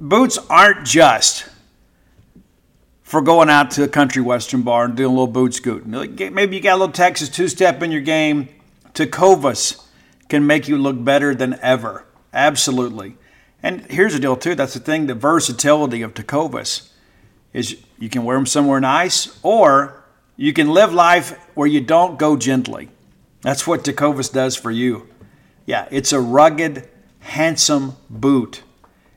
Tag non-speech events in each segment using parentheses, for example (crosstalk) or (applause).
boots aren't just for going out to a country western bar and doing a little boot scooting. Maybe you got a little Texas two step in your game. Tecovas can make you look better than ever. Absolutely. And here's the deal, too. That's the thing the versatility of Tecovas is you can wear them somewhere nice or you can live life where you don't go gently. That's what Tecovas does for you. Yeah, it's a rugged, handsome boot.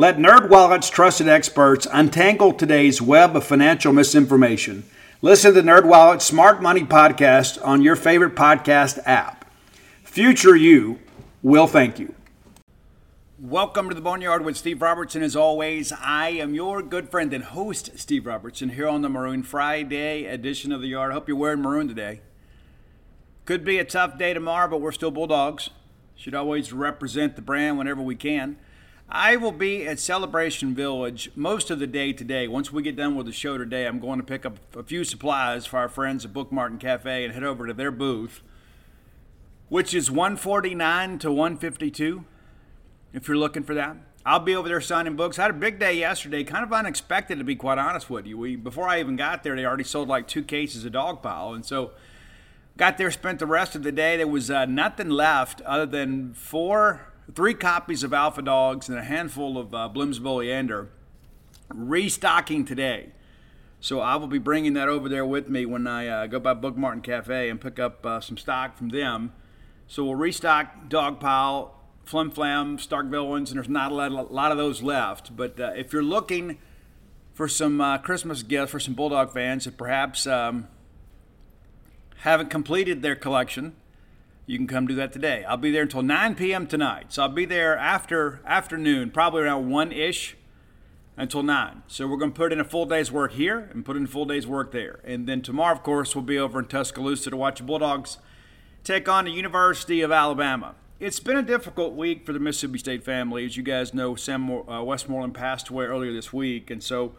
Let NerdWallet's trusted experts untangle today's web of financial misinformation. Listen to NerdWallet's Smart Money podcast on your favorite podcast app. Future you will thank you. Welcome to the Boneyard with Steve Robertson. As always, I am your good friend and host, Steve Robertson, here on the Maroon Friday edition of the Yard. Hope you're wearing maroon today. Could be a tough day tomorrow, but we're still Bulldogs. Should always represent the brand whenever we can. I will be at Celebration Village most of the day today. Once we get done with the show today, I'm going to pick up a few supplies for our friends at Book Martin Cafe and head over to their booth, which is 149 to 152. If you're looking for that, I'll be over there signing books. I had a big day yesterday, kind of unexpected to be quite honest with you. We before I even got there, they already sold like two cases of dog pile. and so got there, spent the rest of the day. There was uh, nothing left other than four three copies of Alpha Dogs and a handful of uh, Bloom's Oleander restocking today. So I will be bringing that over there with me when I uh, go by Book Martin Cafe and pick up uh, some stock from them. So we'll restock Dogpile, Flim Flam, Stark Villains, and there's not a lot, a lot of those left. But uh, if you're looking for some uh, Christmas gifts for some Bulldog fans that perhaps um, haven't completed their collection, you can come do that today. I'll be there until 9 p.m. tonight. So I'll be there after afternoon, probably around 1 ish until 9. So we're going to put in a full day's work here and put in a full day's work there. And then tomorrow, of course, we'll be over in Tuscaloosa to watch the Bulldogs take on the University of Alabama. It's been a difficult week for the Mississippi State family. As you guys know, Sam uh, Westmoreland passed away earlier this week. And so,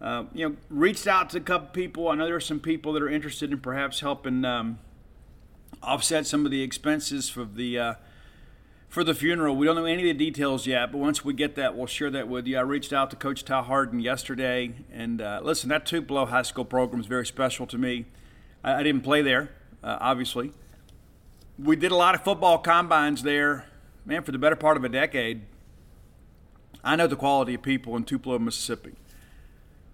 uh, you know, reached out to a couple people. I know there are some people that are interested in perhaps helping. Um, offset some of the expenses for the uh, for the funeral. We don't know any of the details yet, but once we get that, we'll share that with you. I reached out to Coach Ty Hardin yesterday, and uh, listen, that Tupelo High School program is very special to me. I, I didn't play there, uh, obviously. We did a lot of football combines there, man, for the better part of a decade. I know the quality of people in Tupelo, Mississippi.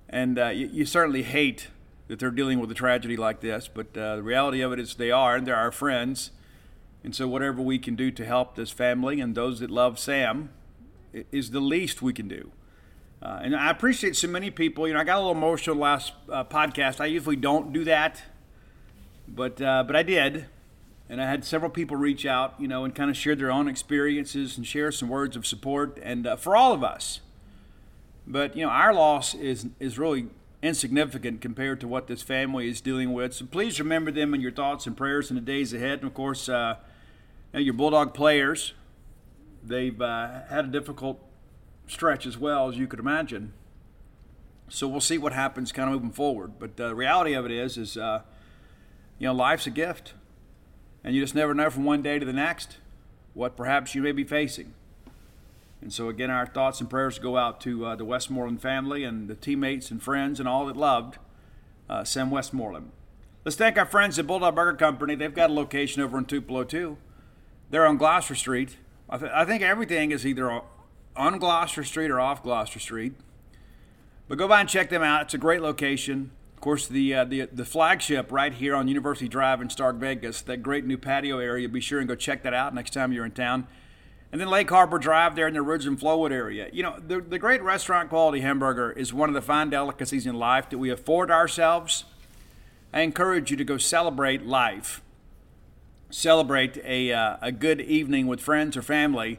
And uh, you, you, certainly hate that they're dealing with a tragedy like this, but uh, the reality of it is they are, and they're our friends. And so, whatever we can do to help this family and those that love Sam is the least we can do. Uh, and I appreciate so many people. You know, I got a little emotional last uh, podcast. I usually don't do that, but uh, but I did, and I had several people reach out, you know, and kind of share their own experiences and share some words of support, and uh, for all of us. But you know, our loss is is really insignificant compared to what this family is dealing with. So please remember them in your thoughts and prayers in the days ahead. And of course, uh, you know, your Bulldog players, they've uh, had a difficult stretch as well as you could imagine. So we'll see what happens kind of moving forward. But the reality of it is, is uh, you know, life's a gift, and you just never know from one day to the next what perhaps you may be facing. And so again, our thoughts and prayers go out to uh, the Westmoreland family and the teammates and friends and all that loved uh, Sam Westmoreland. Let's thank our friends at Bulldog Burger Company. They've got a location over in Tupelo too. They're on Gloster Street. I, th- I think everything is either on Gloster Street or off Gloster Street. But go by and check them out. It's a great location. Of course, the uh, the the flagship right here on University Drive in Stark Vegas, that great new patio area. Be sure and go check that out next time you're in town. And then Lake Harbor Drive there in the Ridge and Flowood area. You know, the, the great restaurant quality hamburger is one of the fine delicacies in life that we afford ourselves. I encourage you to go celebrate life. Celebrate a, uh, a good evening with friends or family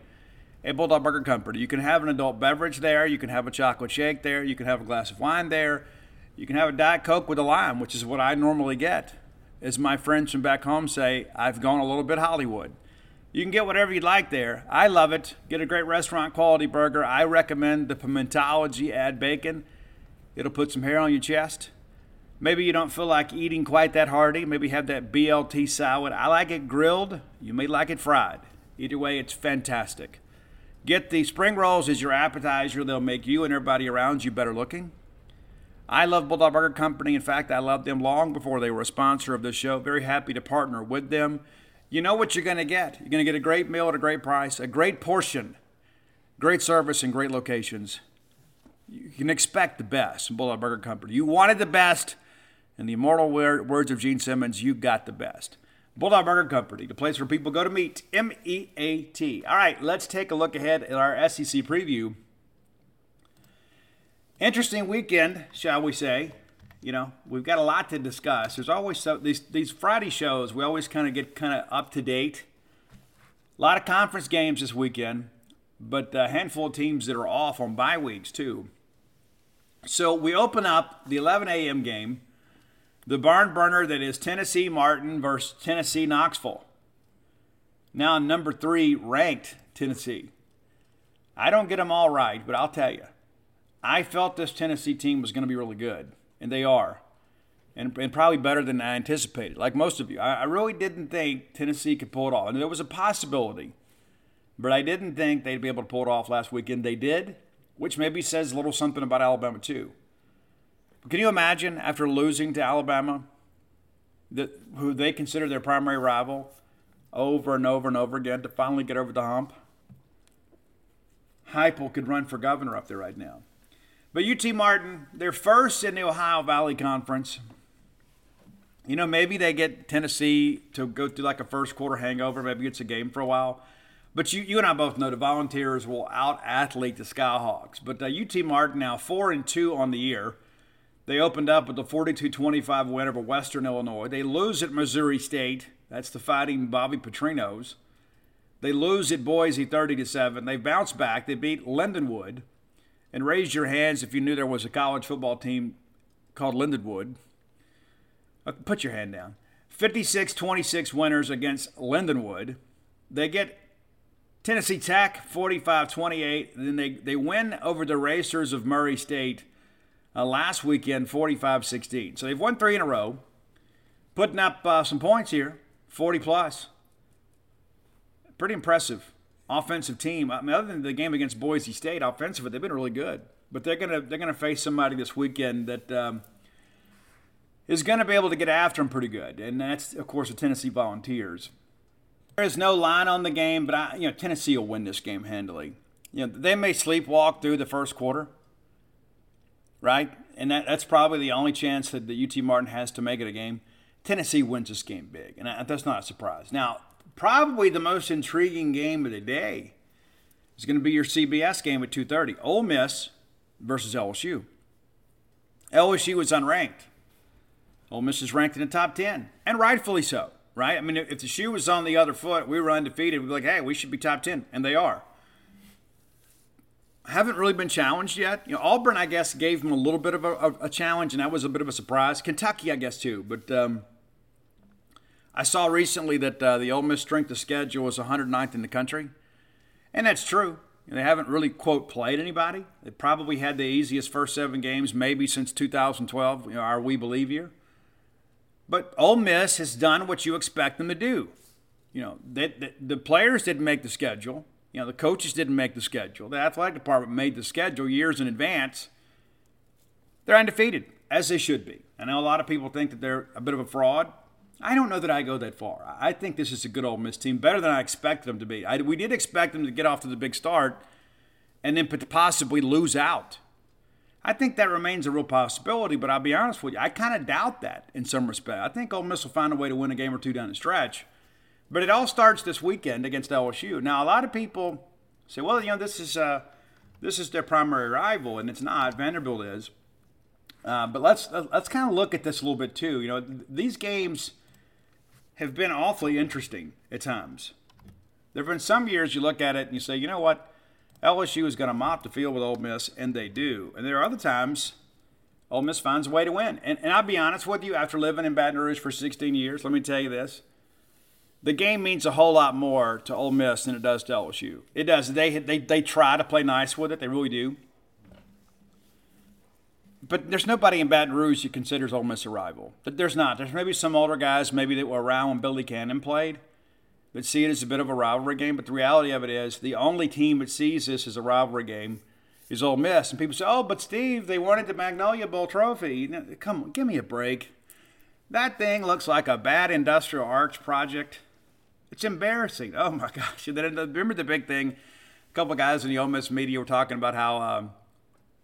at Bulldog Burger Company. You can have an adult beverage there. You can have a chocolate shake there. You can have a glass of wine there. You can have a Diet Coke with a lime, which is what I normally get. As my friends from back home say, I've gone a little bit Hollywood. You can get whatever you'd like there. I love it. Get a great restaurant quality burger. I recommend the Pimentology add bacon. It'll put some hair on your chest. Maybe you don't feel like eating quite that hearty. Maybe have that BLT salad. I like it grilled. You may like it fried. Either way, it's fantastic. Get the spring rolls as your appetizer. They'll make you and everybody around you better looking. I love Bulldog Burger Company. In fact, I loved them long before they were a sponsor of this show. Very happy to partner with them. You know what you're going to get. You're going to get a great meal at a great price, a great portion, great service, and great locations. You can expect the best from Bulldog Burger Company. You wanted the best. In the immortal words of Gene Simmons, you got the best. Bulldog Burger Company, the place where people go to meet. M E A T. All right, let's take a look ahead at our SEC preview. Interesting weekend, shall we say? You know, we've got a lot to discuss. There's always so these these Friday shows. We always kind of get kind of up to date. A lot of conference games this weekend, but a handful of teams that are off on bye weeks too. So we open up the 11 a.m. game the barn burner that is Tennessee Martin versus Tennessee Knoxville. Now, number three ranked Tennessee. I don't get them all right, but I'll tell you, I felt this Tennessee team was going to be really good, and they are, and, and probably better than I anticipated. Like most of you, I, I really didn't think Tennessee could pull it off, and there was a possibility, but I didn't think they'd be able to pull it off last weekend. They did, which maybe says a little something about Alabama too. Can you imagine after losing to Alabama, that who they consider their primary rival, over and over and over again to finally get over the hump? Heupel could run for governor up there right now. But UT Martin, they're first in the Ohio Valley Conference. You know, maybe they get Tennessee to go through like a first quarter hangover. Maybe it's a game for a while. But you, you and I both know the Volunteers will out athlete the Skyhawks. But uh, UT Martin now four and two on the year. They opened up with a 42 25 win over Western Illinois. They lose at Missouri State. That's the fighting Bobby Petrinos. They lose at Boise 30 to 7. They bounce back. They beat Lindenwood. And raise your hands if you knew there was a college football team called Lindenwood. Uh, put your hand down. 56 26 winners against Lindenwood. They get Tennessee Tech 45 28. Then they, they win over the Racers of Murray State uh, last weekend 45 16. So they've won three in a row, putting up uh, some points here 40 plus. Pretty impressive offensive team. I mean, other than the game against Boise State, offensively, they've been really good. But they're gonna they're gonna face somebody this weekend that um, is gonna be able to get after them pretty good, and that's of course the Tennessee Volunteers. There is no line on the game, but I, you know Tennessee will win this game handily. You know, they may sleepwalk through the first quarter, right? And that, that's probably the only chance that the UT Martin has to make it a game. Tennessee wins this game big, and that's not a surprise. Now, probably the most intriguing game of the day is going to be your CBS game at 2:30. Ole Miss versus LSU. LSU was unranked. Ole Miss is ranked in the top 10, and rightfully so, right? I mean, if the shoe was on the other foot, we were undefeated, we'd be like, hey, we should be top 10, and they are. Haven't really been challenged yet. You know, Auburn, I guess, gave them a little bit of a, a challenge, and that was a bit of a surprise. Kentucky, I guess, too. But um, I saw recently that uh, the Ole Miss strength of schedule was 109th in the country, and that's true. They haven't really, quote, played anybody. They probably had the easiest first seven games, maybe since 2012, you know, our We Believe year. But Ole Miss has done what you expect them to do. You know, they, they, the players didn't make the schedule. You know, the coaches didn't make the schedule. The athletic department made the schedule years in advance. They're undefeated, as they should be. I know a lot of people think that they're a bit of a fraud. I don't know that I go that far. I think this is a good old Miss team, better than I expected them to be. I, we did expect them to get off to the big start and then possibly lose out. I think that remains a real possibility, but I'll be honest with you, I kind of doubt that in some respect. I think Ole Miss will find a way to win a game or two down the stretch. But it all starts this weekend against LSU. Now, a lot of people say, well, you know, this is uh, this is their primary rival, and it's not. Vanderbilt is. Uh, but let's let's kind of look at this a little bit too. You know, these games have been awfully interesting at times. There have been some years you look at it and you say, you know what, LSU is going to mop the field with Ole Miss, and they do. And there are other times Ole Miss finds a way to win. And, and I'll be honest with you, after living in Baton Rouge for 16 years, let me tell you this. The game means a whole lot more to Ole Miss than it does to LSU. It does. They, they, they try to play nice with it. They really do. But there's nobody in Baton Rouge who considers Ole Miss a rival. There's not. There's maybe some older guys maybe that were around when Billy Cannon played that see it as a bit of a rivalry game. But the reality of it is, the only team that sees this as a rivalry game is Ole Miss. And people say, "Oh, but Steve, they wanted the Magnolia Bowl trophy." Come on, give me a break. That thing looks like a bad industrial arts project. It's embarrassing. Oh my (laughs) gosh! Remember the big thing? A couple of guys in the Ole Miss media were talking about how um,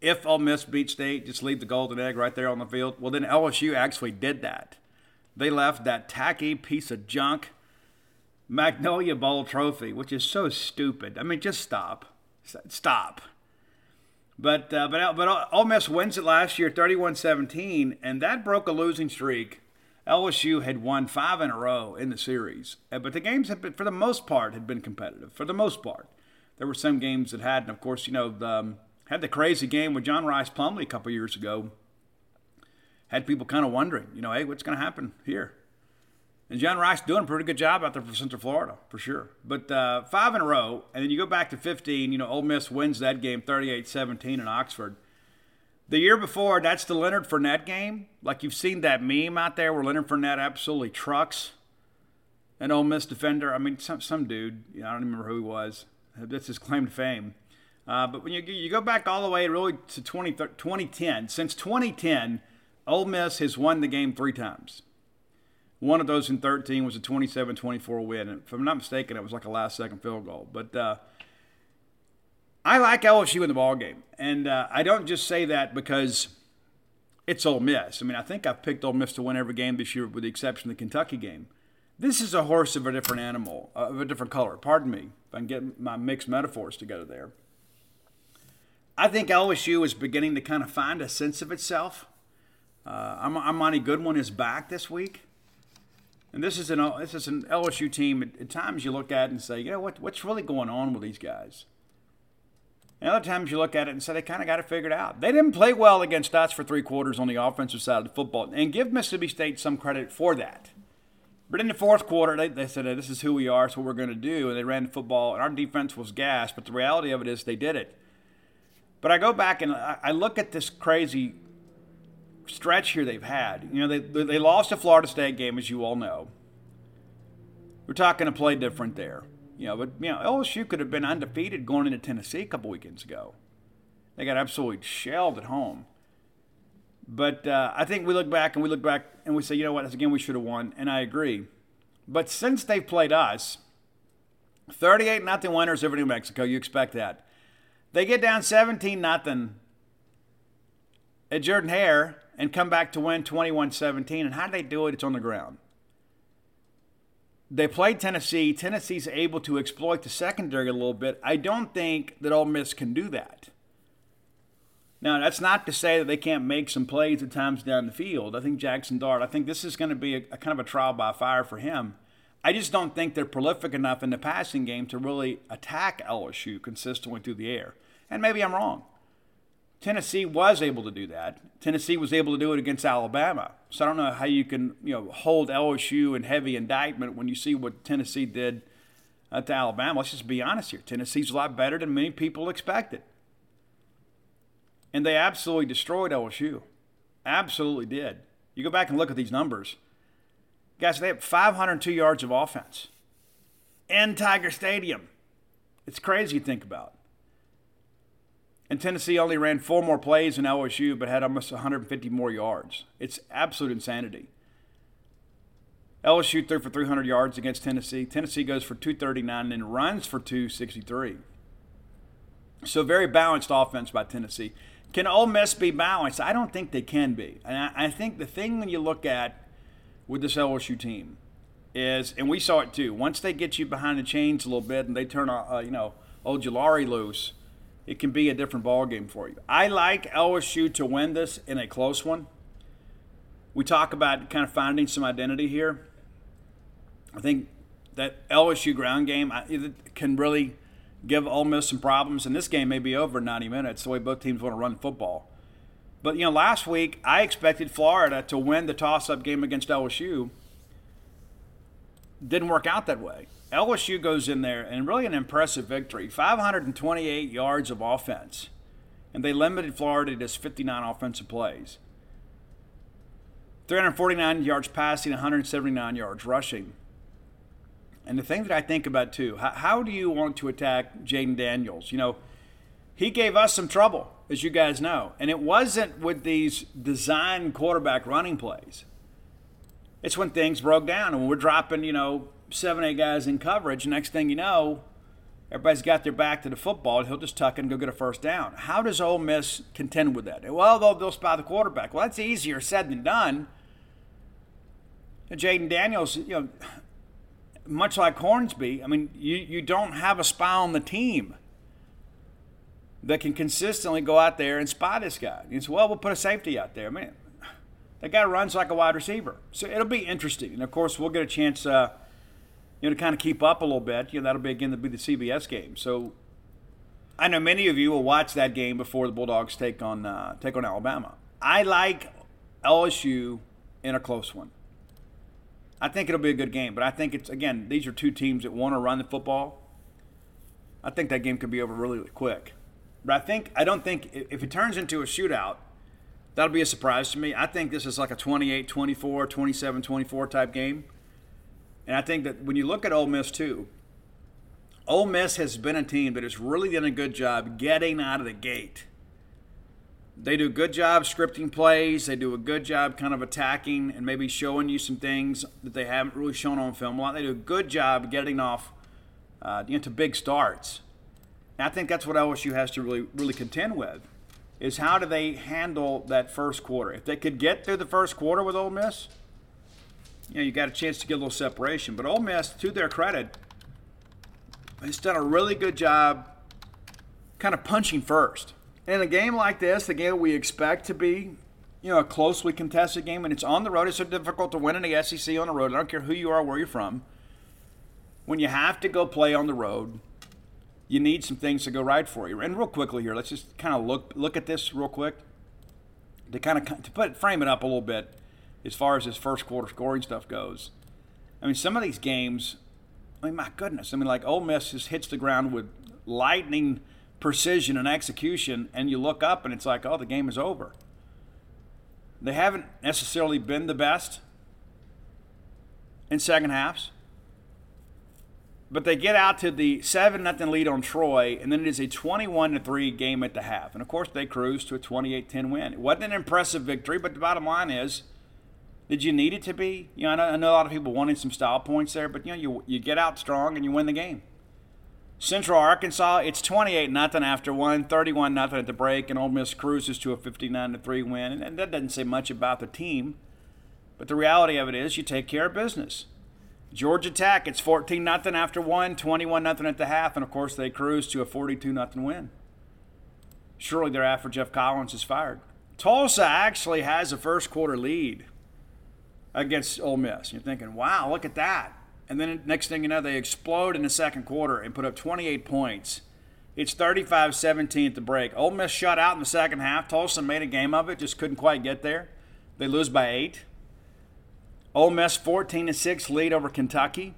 if Ole Miss beat State, just leave the golden egg right there on the field. Well, then LSU actually did that. They left that tacky piece of junk Magnolia Bowl trophy, which is so stupid. I mean, just stop, stop. But uh, but but Ole Miss wins it last year, 31-17, and that broke a losing streak. LSU had won five in a row in the series, uh, but the games have been, for the most part, had been competitive. For the most part, there were some games that had, and of course, you know, the, um, had the crazy game with John Rice Plumlee a couple years ago. Had people kind of wondering, you know, hey, what's going to happen here? And John Rice doing a pretty good job out there for Central Florida, for sure. But uh, five in a row, and then you go back to 15. You know, Ole Miss wins that game 38-17 in Oxford. The year before, that's the Leonard Fournette game. Like you've seen that meme out there where Leonard Fournette absolutely trucks an Ole Miss defender. I mean, some some dude. You know, I don't even remember who he was. That's his claim to fame. Uh, but when you you go back all the way really to 20, 2010, since 2010, Ole Miss has won the game three times. One of those in 13 was a 27 24 win. And if I'm not mistaken, it was like a last second field goal. But uh, I like LSU in the ball game, and uh, I don't just say that because it's Ole Miss. I mean, I think I've picked Ole Miss to win every game this year, with the exception of the Kentucky game. This is a horse of a different animal, of a different color. Pardon me if I can get my mixed metaphors together there. I think LSU is beginning to kind of find a sense of itself. Uh, Armoni Goodwin is back this week. And this is an this is an LSU team. At, at times you look at it and say, you know what what's really going on with these guys. And other times you look at it and say they kind of got it figured out. They didn't play well against us for three quarters on the offensive side of the football, and give Mississippi State some credit for that. But in the fourth quarter, they, they said, this is who we are, it's what we're going to do. And they ran the football, and our defense was gas. But the reality of it is they did it. But I go back and I, look at this crazy stretch here they've had. You know, they, they lost a Florida State game, as you all know. We're talking to play different there. You know, but you know, LSU could have been undefeated going into Tennessee a couple weekends ago. They got absolutely shelled at home. But uh, I think we look back and we look back and we say, you know what, that's again we should have won, and I agree. But since they've played us, 38 nothing winners over New Mexico, you expect that. They get down 17 nothing at Jordan Hare and come back to win 21 17. And how do they do it? It's on the ground. They played Tennessee. Tennessee's able to exploit the secondary a little bit. I don't think that Ole Miss can do that. Now, that's not to say that they can't make some plays at times down the field. I think Jackson Dart, I think this is going to be a, a kind of a trial by fire for him. I just don't think they're prolific enough in the passing game to really attack LSU consistently through the air. And maybe I'm wrong. Tennessee was able to do that. Tennessee was able to do it against Alabama. So I don't know how you can, you know, hold LSU in heavy indictment when you see what Tennessee did uh, to Alabama. Let's just be honest here. Tennessee's a lot better than many people expected. And they absolutely destroyed LSU. Absolutely did. You go back and look at these numbers. Guys, they have 502 yards of offense in Tiger Stadium. It's crazy to think about. And Tennessee only ran four more plays than LSU, but had almost 150 more yards. It's absolute insanity. LSU threw for 300 yards against Tennessee. Tennessee goes for 239 and then runs for 263. So very balanced offense by Tennessee. Can Ole Miss be balanced? I don't think they can be. And I, think the thing when you look at with this LSU team is, and we saw it too. Once they get you behind the chains a little bit and they turn, uh, you know, old Ojulari loose it can be a different ball game for you. I like LSU to win this in a close one. We talk about kind of finding some identity here. I think that LSU ground game can really give Ole Miss some problems, and this game may be over in 90 minutes. The way both teams want to run football. But you know, last week I expected Florida to win the toss-up game against LSU. Didn't work out that way. LSU goes in there and really an impressive victory 528 yards of offense. And they limited Florida to just 59 offensive plays. 349 yards passing, 179 yards rushing. And the thing that I think about too, how, how do you want to attack Jayden Daniels? You know, he gave us some trouble, as you guys know. And it wasn't with these design quarterback running plays. It's when things broke down and we're dropping, you know, seven, eight guys in coverage. Next thing you know, everybody's got their back to the football. He'll just tuck and go get a first down. How does Ole Miss contend with that? Well, they'll, they'll spy the quarterback. Well, that's easier said than done. Jayden Daniels, you know, much like Hornsby, I mean, you, you don't have a spy on the team that can consistently go out there and spy this guy. He says, well, we'll put a safety out there. I mean, that guy runs like a wide receiver. So it'll be interesting. And of course, we'll get a chance uh, you know, to kind of keep up a little bit. You know, that'll be again be the CBS game. So I know many of you will watch that game before the Bulldogs take on uh, take on Alabama. I like LSU in a close one. I think it'll be a good game, but I think it's again these are two teams that want to run the football. I think that game could be over really, really quick. But I think I don't think if it turns into a shootout, that'll be a surprise to me. I think this is like a 28-24, 27-24 type game. And I think that when you look at Ole Miss too, Ole Miss has been a team that has really done a good job getting out of the gate. They do a good job scripting plays. They do a good job kind of attacking and maybe showing you some things that they haven't really shown on film a lot. They do a good job getting off uh, into big starts. And I think that's what LSU has to really really contend with is how do they handle that first quarter? If they could get through the first quarter with Ole Miss – you know, you got a chance to get a little separation. But Ole Miss, to their credit, has done a really good job kind of punching first. in a game like this, the game we expect to be, you know, a closely contested game, and it's on the road. It's so difficult to win in the SEC on the road. I don't care who you are, where you're from. When you have to go play on the road, you need some things to go right for you. And real quickly here, let's just kind of look look at this real quick to kind of to put frame it up a little bit as far as his first quarter scoring stuff goes. I mean, some of these games, I mean, my goodness. I mean, like Ole Miss just hits the ground with lightning precision and execution, and you look up and it's like, oh, the game is over. They haven't necessarily been the best in second halves, but they get out to the seven nothing lead on Troy, and then it is a twenty-one to three game at the half, and of course they cruise to a 28-10 win. It wasn't an impressive victory, but the bottom line is did you need it to be? You know, I know, I know a lot of people wanted some style points there, but you know, you you get out strong and you win the game. Central Arkansas, it's 28 nothing after one, 31 nothing at the break, and Ole Miss cruises to a 59 3 win. And that doesn't say much about the team, but the reality of it is you take care of business. Georgia Tech, it's 14 nothing after one, 21 nothing at the half, and of course they cruise to a 42 nothing win. Shortly thereafter, Geoff Collins is fired. Tulsa actually has a first quarter lead against Ole Miss. You're thinking, wow, look at that. And then next thing you know, they explode in the second quarter and put up 28 points. It's 35 17 at the break. Ole Miss shut out in the second half. Tulsa made a game of it, just couldn't quite get there. They lose by eight. Ole Miss 14 6 lead over Kentucky.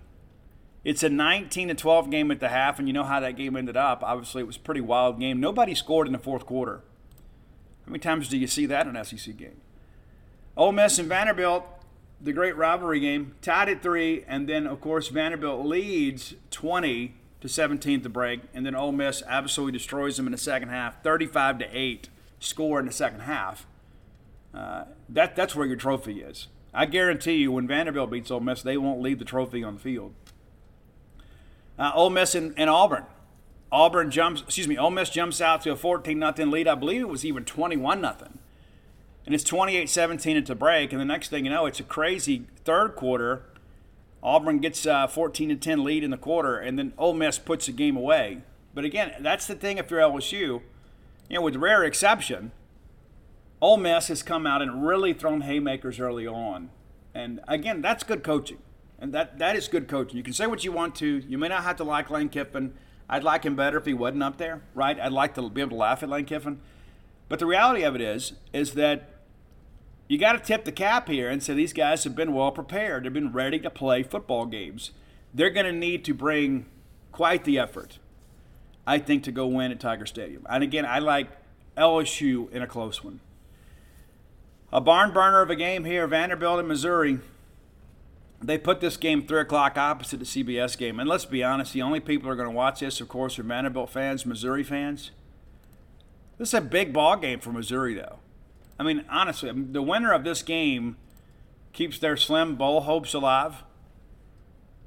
It's a 19 12 game at the half, and you know how that game ended up. Obviously, it was a pretty wild game. Nobody scored in the fourth quarter. How many times do you see that in an SEC game? Ole Miss and Vanderbilt the great rivalry game, tied at three, and then of course Vanderbilt leads 20 to 17 the break, and then Ole Miss absolutely destroys them in the second half, 35 to eight score in the second half. Uh, that that's where your trophy is. I guarantee you, when Vanderbilt beats Ole Miss, they won't leave the trophy on the field. Uh, Ole Miss and, and Auburn. Auburn jumps, excuse me, Ole Miss jumps out to a 14 0 lead. I believe it was even 21 0 and it's 28 17 at the break. And the next thing you know, it's a crazy third quarter. Auburn gets a uh, 14 to 10 lead in the quarter, and then Ole Miss puts the game away. But again, that's the thing if you're LSU, you know, with rare exception, Ole Miss has come out and really thrown haymakers early on. And again, that's good coaching. And that, that is good coaching. You can say what you want to. You may not have to like Lane Kiffin. I'd like him better if he wasn't up there, right? I'd like to be able to laugh at Lane Kiffin. But the reality of it is, is that you got to tip the cap here and say these guys have been well prepared. They've been ready to play football games. They're going to need to bring quite the effort, I think, to go win at Tiger Stadium. And again, I like LSU in a close one. A barn burner of a game here, Vanderbilt and Missouri. They put this game 3 o'clock opposite the CBS game. And let's be honest, the only people who are going to watch this, of course, are Vanderbilt fans, Missouri fans. This is a big ball game for Missouri, though. I mean, honestly, um, the winner of this game keeps their slim bowl hopes alive.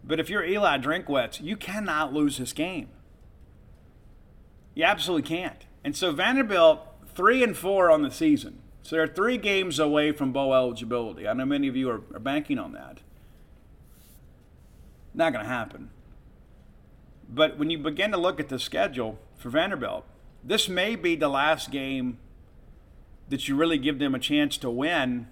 But if you're Eli Drinkwitz, you cannot lose this game. You absolutely can't. And so Vanderbilt, three and four on the season. So they're three games away from bowl eligibility. I know many of you are, are banking on that. Not going to happen. But when you begin to look at the schedule for Vanderbilt, this may be the last game that you really give them a chance to win.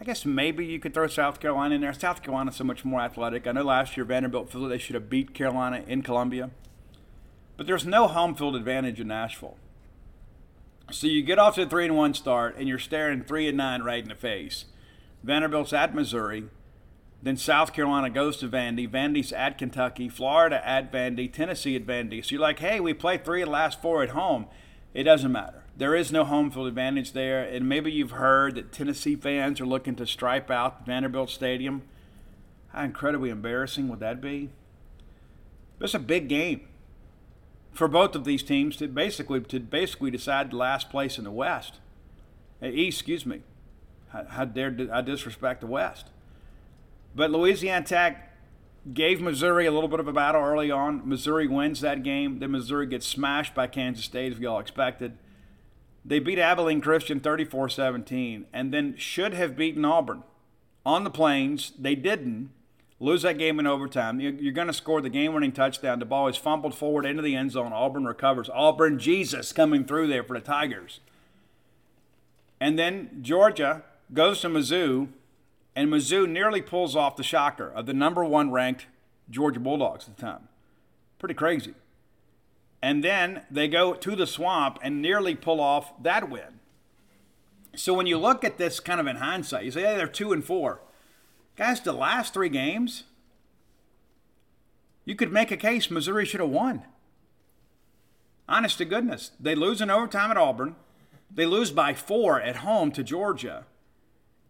I guess maybe you could throw South Carolina in there. South Carolina's so much more athletic. I know last year Vanderbilt felt they should have beat Carolina in Columbia, but there's no home field advantage in Nashville. So you get off to a three and one start, and you're staring three and nine right in the face. Vanderbilt's at Missouri, then South Carolina goes to Vandy. Vandy's at Kentucky. Florida at Vandy. Tennessee at Vandy. So you're like, hey, we played three of the last four at home. It doesn't matter there is no home field advantage there. And maybe you've heard that Tennessee fans are looking to stripe out Vanderbilt Stadium. How incredibly embarrassing would that be? It's a big game for both of these teams to basically to basically decide the last place in the West, East. Eh, excuse me. How dare I disrespect the West? But Louisiana Tech gave Missouri a little bit of a battle early on. Missouri wins that game. Then Missouri gets smashed by Kansas State, as we all expected. They beat Abilene Christian 34 17 and then should have beaten Auburn on the Plains. They didn't. Lose that game in overtime. You're going to score the game winning touchdown. The ball is fumbled forward into the end zone. Auburn recovers. Auburn Jesus coming through there for the Tigers. And then Georgia goes to Mizzou, and Mizzou nearly pulls off the shocker of the number one ranked Georgia Bulldogs at the time. Pretty crazy. And then they go to the swamp and nearly pull off that win. So when you look at this kind of in hindsight, you say, hey, they're two and four. Guys, the last three games, you could make a case Missouri should have won. Honest to goodness. They lose in overtime at Auburn. They lose by four at home to Georgia.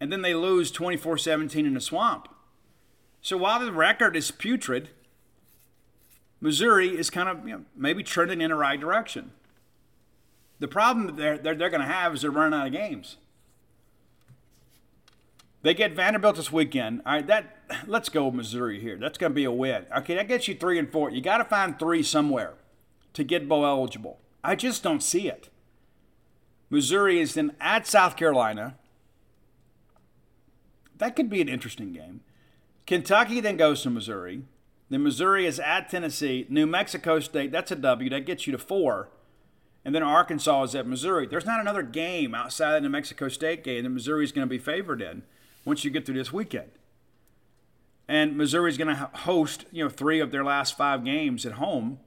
And then they lose 24 17 in the swamp. So while the record is putrid, Missouri is kind of you know, maybe trending in the right direction. The problem that they're, they're, they're going to have is they're running out of games. They get Vanderbilt this weekend. All right, that let's go Missouri here. That's going to be a win. Okay, that gets you three and four. You got to find three somewhere to get bowl eligible. I just don't see it. Missouri is then at South Carolina. That could be an interesting game. Kentucky then goes to Missouri. Then Missouri is at Tennessee. New Mexico State, that's a W. That gets you to four. And then Arkansas is at Missouri. There's not another game outside of the New Mexico State game that Missouri is going to be favored in once you get through this weekend. And Missouri is going to host, you know, three of their last five games at home.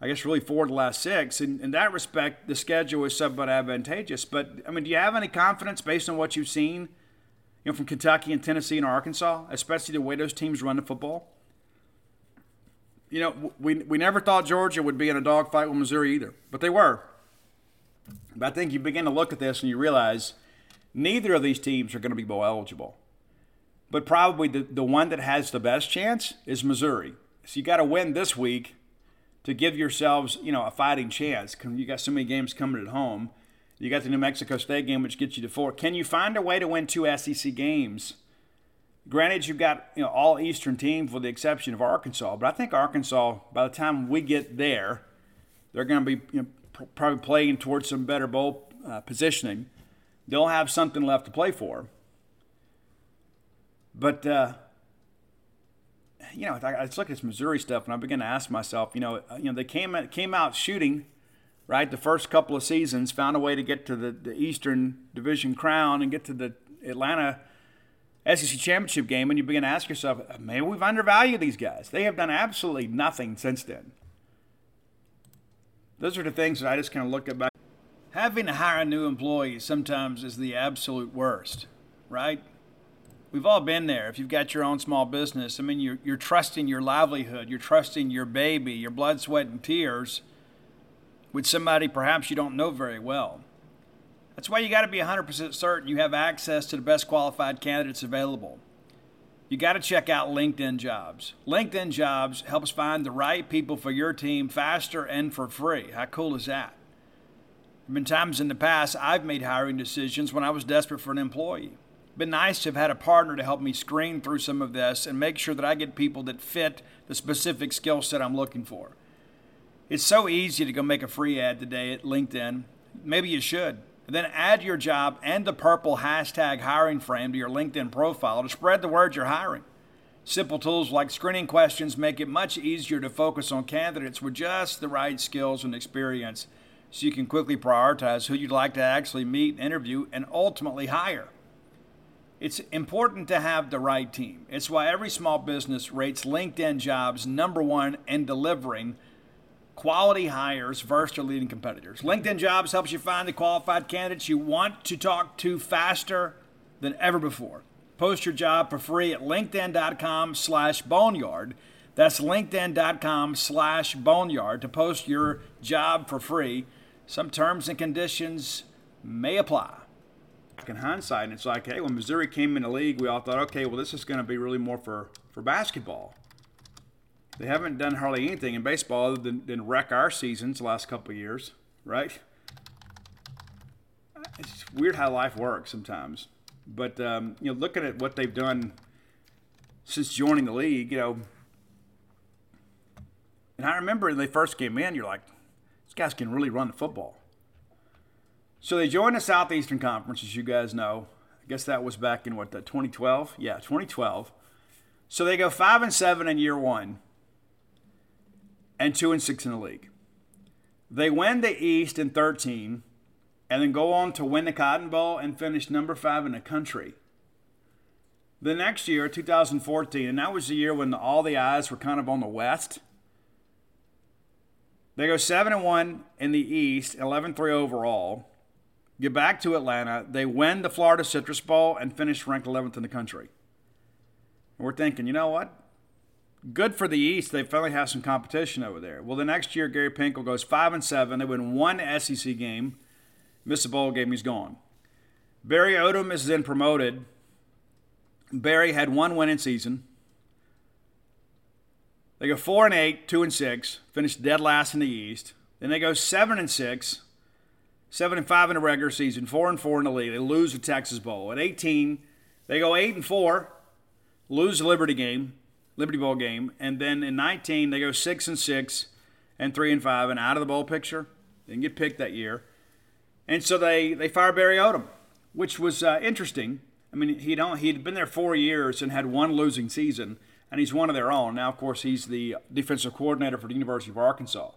I guess really four of the last six. And in that respect, the schedule is somewhat advantageous. But I mean, do you have any confidence based on what you've seen, you know, from Kentucky and Tennessee and Arkansas, especially the way those teams run the football? You know, we, we never thought Georgia would be in a dogfight with Missouri either, but they were. But I think you begin to look at this and you realize neither of these teams are going to be bowl eligible. But probably the, the one that has the best chance is Missouri. So you got to win this week to give yourselves, you know, a fighting chance. You got so many games coming at home. You got the New Mexico State game, which gets you to four. Can you find a way to win two SEC games? Granted, you've got you know all Eastern teams with the exception of Arkansas, but I think Arkansas, by the time we get there, they're going to be you know, probably playing towards some better bowl uh, positioning. They'll have something left to play for. But uh, you know, I, just look at this Missouri stuff, and I begin to ask myself, you know, uh, you know, they came came out shooting, right? The first couple of seasons, found a way to get to the, the Eastern Division crown and get to the Atlanta SEC championship game, and you begin to ask yourself, uh, maybe we've undervalued these guys. They have done absolutely nothing since then. Those are the things that I just kind of look at back. Having to hire a new employee sometimes is the absolute worst, right? we've all been there. If you've got your own small business, I mean, you're, you're trusting your livelihood, you're trusting your baby, your blood, sweat, and tears with somebody perhaps you don't know very well. That's why you got to be 100% certain you have access to the best qualified candidates available. You got to check out LinkedIn Jobs. LinkedIn Jobs helps find the right people for your team faster and for free. How cool is that? There have been times in the past I've made hiring decisions when I was desperate for an employee been nice to have had a partner to help me screen through some of this and make sure that I get people that fit the specific skill set I'm looking for. It's so easy to go make a free ad today at LinkedIn. Maybe you should. And then add your job and the purple hashtag hiring frame to your LinkedIn profile to spread the word you're hiring. Simple tools like screening questions make it much easier to focus on candidates with just the right skills and experience so you can quickly prioritize who you'd like to actually meet, interview, and ultimately hire. It's important to have the right team. It's why every small business rates LinkedIn jobs number one in delivering quality hires versus your leading competitors. LinkedIn jobs helps you find the qualified candidates you want to talk to faster than ever before. Post your job for free at linkedin.com slash boneyard. That's linkedin.com slash boneyard to post your job for free. Some terms and conditions may apply in hindsight, it's like, hey, when Missouri came in the league, we all thought, okay, well, this is going to be really more for, for basketball. They haven't done hardly anything in baseball other than, than wreck our seasons the last couple years, right? It's weird how life works sometimes. But, um, you know, looking at what they've done since joining the league, you know, and I remember when they first came in, you're like, these guys can really run the football. So they joined the Southeastern Conference, as you guys know. I guess that was back in what, the 2012? Yeah, 2012. So they go five and seven in year one, and two and six in the league. They win the East in 13, and then go on to win the Cotton Bowl and finish number five in the country. The next year, 2014, and that was the year when all the eyes were kind of on the West. They go seven and one in the East, 11-3 overall get back to Atlanta. They win the Florida Citrus Bowl and finish ranked 11th in the country. And we're thinking, you know what? Good for the East. They finally have some competition over there. Well, the next year, Gary Pinkel goes five and seven. They win one SEC game, miss a bowl game. He's gone. Barry Odom is then promoted. Barry had one winning season. They go four and eight, two and six, finish dead last in the East. Then they go seven and six, seven and five in the regular season, four and four in the league. They lose the Texas Bowl. At 18, they go eight and four, lose the Liberty game, Liberty Bowl game, and then in 19 they go six and six, and three and five, and out of the bowl picture. Didn't get picked that year, and so they they fire Barry Odom, which was uh, interesting. I mean, he'd he'd been there four years and had one losing season, and he's one of their own. Now, of course, he's the defensive coordinator for the University of Arkansas.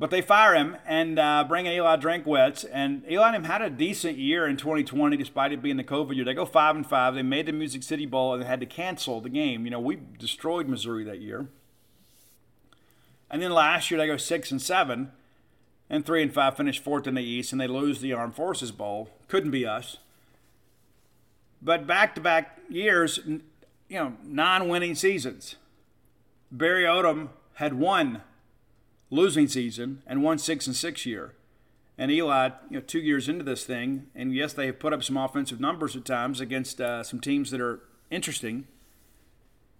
But they fire him and uh, bring in Eli Drinkwitz. And Eli and him had a decent year in 2020, despite it being the COVID year. They go five and five. They made the Music City Bowl and they had to cancel the game. You know, we destroyed Missouri that year. And then last year they go six and seven, and three and five finish fourth in the East, and they lose the Armed Forces Bowl. Couldn't be us. But back to back years, you know, non winning seasons. Barry Odom had won losing season and won six and six year. And Eli, you know, two years into this thing, and yes, they have put up some offensive numbers at times against uh, some teams that are interesting.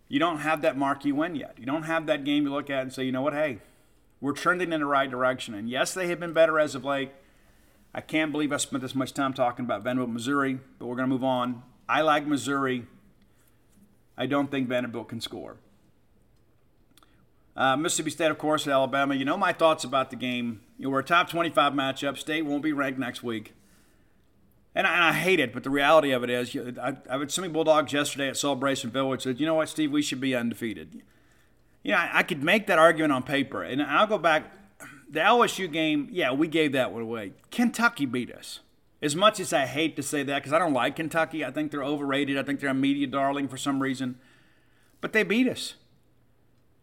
You don't have that marquee win yet. You don't have that game to look at and say, you know what, hey, we're trending in the right direction. And yes, they have been better as of late. I can't believe I spent this much time talking about Vanderbilt, Missouri, but we're going to move on. I like Missouri. I don't think Vanderbilt can score. Uh, Mississippi State, of course, at Alabama. You know my thoughts about the game. You know, we're a top 25 matchup. State won't be ranked next week. And I, and I hate it, but the reality of it is, I, I was swimming Bulldogs yesterday at Celebration Village said, you know what, Steve, we should be undefeated. You know, I, I could make that argument on paper. And I'll go back. The LSU game, yeah, we gave that one away. Kentucky beat us. As much as I hate to say that, because I don't like Kentucky, I think they're overrated. I think they're a media darling for some reason. But they beat us.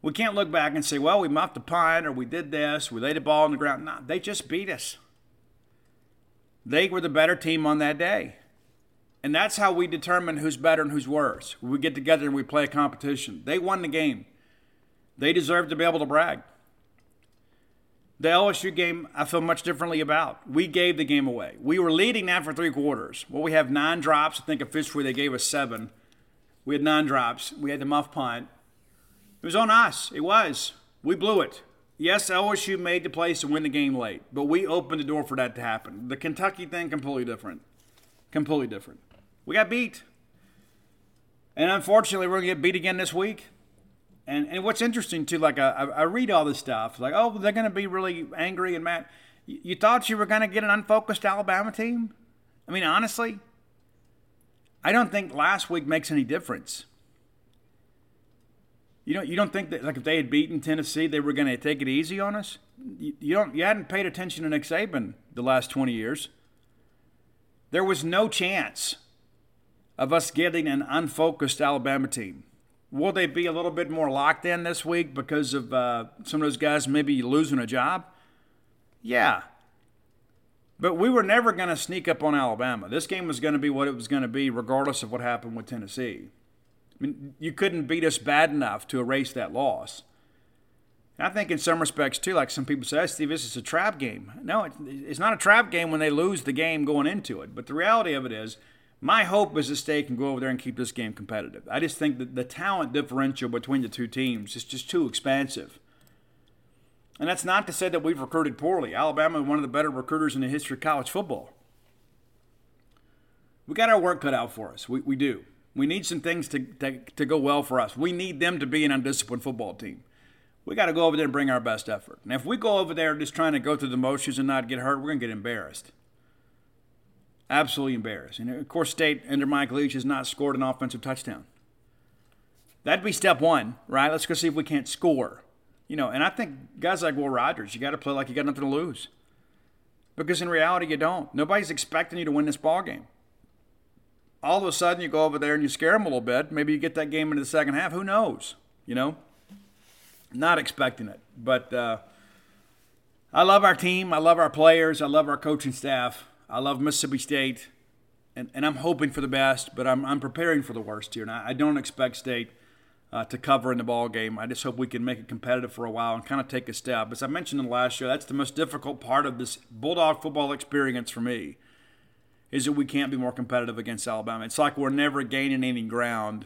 We can't look back and say, well, we muffed the punt or we did this, we laid a ball on the ground. No, they just beat us. They were the better team on that day. And that's how we determine who's better and who's worse. We get together and we play a competition. They won the game. They deserve to be able to brag. The LSU game, I feel much differently about. We gave the game away. We were leading that for three quarters. Well, we have nine drops. I think officially they gave us seven. We had nine drops. We had the muff punt. It was on us. It was. We blew it. Yes, LSU made the plays to win the game late, but we opened the door for that to happen. The Kentucky thing, completely different. Completely different. We got beat. And unfortunately, we're going to get beat again this week. And, and what's interesting, too, like I, I read all this stuff, like, oh, they're going to be really angry and mad. You thought you were going to get an unfocused Alabama team? I mean, honestly, I don't think last week makes any difference. You don't you don't think that like if they had beaten Tennessee, they were going to take it easy on us? You, you don't you hadn't paid attention to Nick Saban the last 20 years. There was no chance of us getting an unfocused Alabama team. Will they be a little bit more locked in this week because of uh, some of those guys maybe losing a job? Yeah. But we were never going to sneak up on Alabama. This game was going to be what it was going to be, regardless of what happened with Tennessee. I mean, you couldn't beat us bad enough to erase that loss. And I think in some respects too, like some people say, Steve, this is a trap game. No, it's not a trap game when they lose the game going into it. But the reality of it is, my hope is that State can go over there and keep this game competitive. I just think that the talent differential between the two teams is just too expansive. And that's not to say that we've recruited poorly. Alabama is one of the better recruiters in the history of college football. We got our work cut out for us. We, we do. We need some things to, to, to go well for us. We need them to be an undisciplined football team. We got to go over there and bring our best effort. And if we go over there just trying to go through the motions and not get hurt, we're going to get embarrassed. Absolutely embarrassed. And of course, State under Mike Leach has not scored an offensive touchdown. That'd be step one, right? Let's go see if we can't score. You know, and I think guys like Will Rogers, you got to play like you got nothing to lose. Because in reality, you don't. Nobody's expecting you to win this ball game all of a sudden you go over there and you scare them a little bit. Maybe you get that game into the second half. Who knows? You know, not expecting it. But uh, I love our team. I love our players. I love our coaching staff. I love Mississippi State. And, and I'm hoping for the best, but I'm, I'm preparing for the worst here. And I, I don't expect State uh, to cover in the ball game. I just hope we can make it competitive for a while and kind of take a step. As I mentioned in the last show, that's the most difficult part of this Bulldog football experience for me is that we can't be more competitive against Alabama. It's like we're never gaining any ground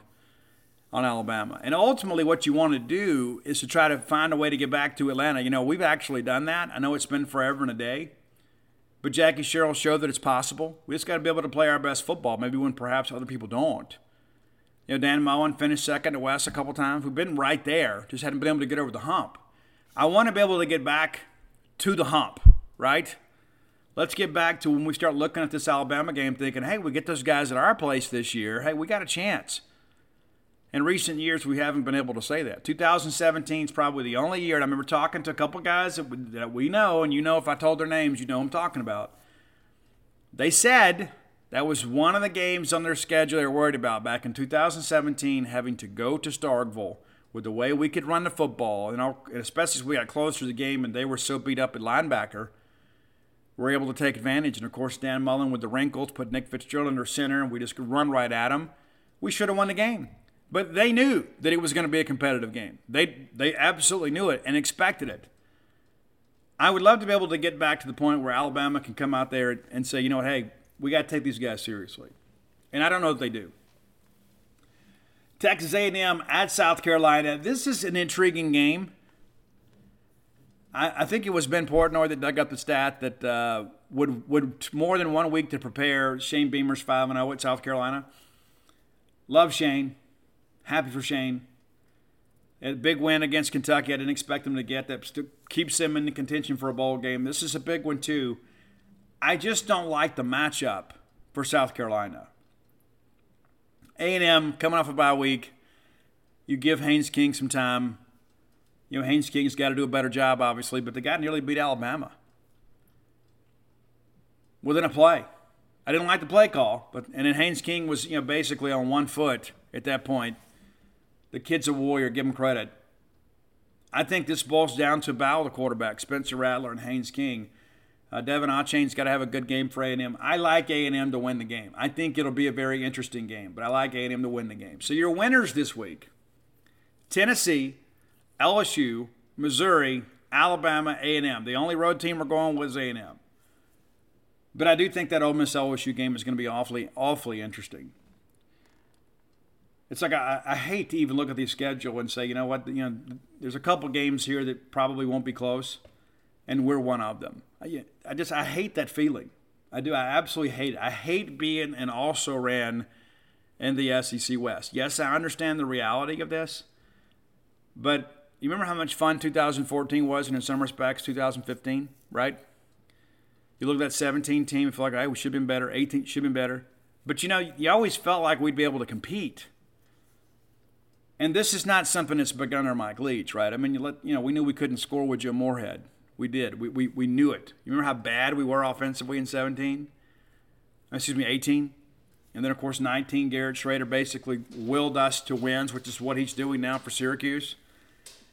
on Alabama. And ultimately, what you want to do is to try to find a way to get back to Atlanta. You know, we've actually done that. I know it's been forever and a day, but Jackie Sherrill showed that it's possible. We just got to be able to play our best football, maybe when perhaps other people don't. You know, Dan Mullen finished second to West a couple times. We've been right there, just hadn't been able to get over the hump. I want to be able to get back to the hump, right? Let's get back to when we start looking at this Alabama game thinking, hey, we get those guys at our place this year. Hey, we got a chance. In recent years, we haven't been able to say that. 2017 is probably the only year. And I remember talking to a couple guys that we, know, and you know if I told their names, you know I'm talking about. They said that was one of the games on their schedule they were worried about back in 2017, having to go to Starkville with the way we could run the football, and especially as we got closer to the game and they were so beat up at linebacker, we're able to take advantage. And of course, Dan Mullen with the wrinkles put Nick Fitzgerald under center, and we just could run right at him. We should have won the game. But they knew that it was going to be a competitive game. They they absolutely knew it and expected it. I would love to be able to get back to the point where Alabama can come out there and say, you know what, hey, we got to take these guys seriously. And I don't know if they do. Texas A&M at South Carolina. This is an intriguing game. I, I think it was Ben Portnoy that dug up the stat that uh, would would more than one week to prepare Shane Beamer's five and zero oh at South Carolina. Love Shane. Happy for Shane. A big win against Kentucky. I didn't expect them to get that. Keeps them in the contention for a bowl game. This is a big one too. I just don't like the matchup for South Carolina. A&M coming off a bye week. You give Haynes King some time. You know, Haynes King's got to do a better job, obviously, but the guy nearly beat Alabama within a play. I didn't like the play call, but and then Haynes King was you know basically on one foot at that point. The kid's a warrior. Give him credit. I think this boils down to battle the quarterback, Spencer Rattler and Haynes King. Uh, De'Von Achane's got to have a good game for A&M. I like A&M to win the game. I think it'll be a very interesting game, but I like A&M to win the game. So your winners this week: Tennessee, LSU, Missouri, Alabama, A&M. The only road team we're going with is A&M. But I do think that Ole Miss LSU game is going to be awfully, awfully interesting it's like I, I hate to even look at the schedule and say, you know what, you know, there's a couple games here that probably won't be close, and we're one of them. I, I just I hate that feeling. I do. I absolutely hate it. I hate being an also ran in the SEC West. Yes, I understand the reality of this, but you remember how much fun 2014 was, and in some respects, 2015, right? You look at that 17 team and feel like, hey, we should have been better. 18 should have been better. But you know, you always felt like we'd be able to compete. And this is not something that's begun under Mike Leach, right? I mean, you let you know we knew we couldn't score with Joe Moorhead. We did. We, we, we knew it. You remember how bad we were offensively in 17? Uh, excuse me, 18? And then, of course, 19, Garrett Shrader basically willed us to wins, which is what he's doing now for Syracuse.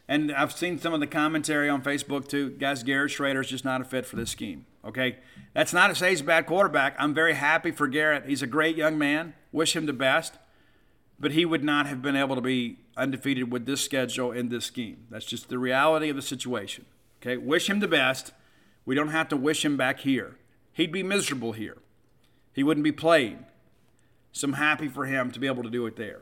And I've seen some of the commentary on Facebook too. Guys, Garrett Shrader is just not a fit for this scheme. Okay? That's not to say he's a bad quarterback. I'm very happy for Garrett. He's a great young man. Wish him the best but he would not have been able to be undefeated with this schedule and this scheme. That's just the reality of the situation. Okay, wish him the best. We don't have to wish him back here. He'd be miserable here. He wouldn't be playing. So I'm happy for him to be able to do it there.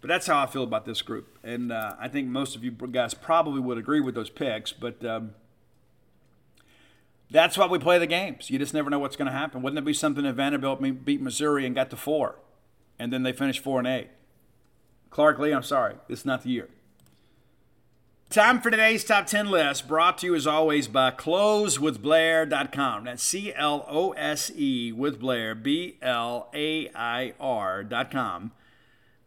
But that's how I feel about this group. And uh, I think most of you guys probably would agree with those picks. But um, that's why we play the games. You just never know what's going to happen. Wouldn't it be something if Vanderbilt beat Missouri and got to four, and then they finished four and eight? Clark Lea, I'm sorry, is not the year. Time for today's top 10 list, brought to you as always by closewithblair.com. That's C L O S E with Blair, B L A I R.com.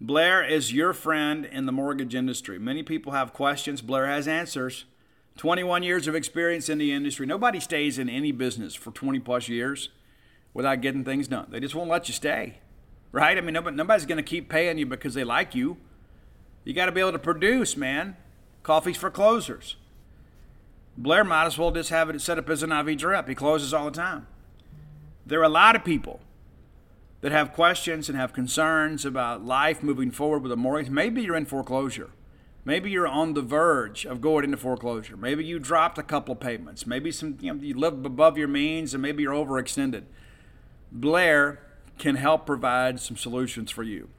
Blair is your friend in the mortgage industry. Many people have questions, Blair has answers. 21 years of experience in the industry. Nobody stays in any business for 20 plus years without getting things done. They just won't let you stay right? I mean, nobody, nobody's going to keep paying you because they like you. You got to be able to produce, man. Coffee's for closers. Blair might as well just have it set up as an IV drip. He closes all the time. There are a lot of people that have questions and have concerns about life moving forward with a mortgage. Maybe you're in foreclosure. Maybe you're on the verge of going into foreclosure. Maybe you dropped a couple of payments. Maybe some you, know, you live above your means and maybe you're overextended. Blair can help provide some solutions for you.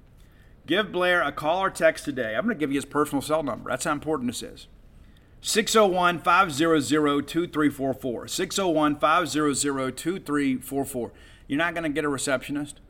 Give Blair a call or text today. I'm going to give you his personal cell number. That's how important this is. 601 500 2344. 601 500 2344. You're not going to get a receptionist.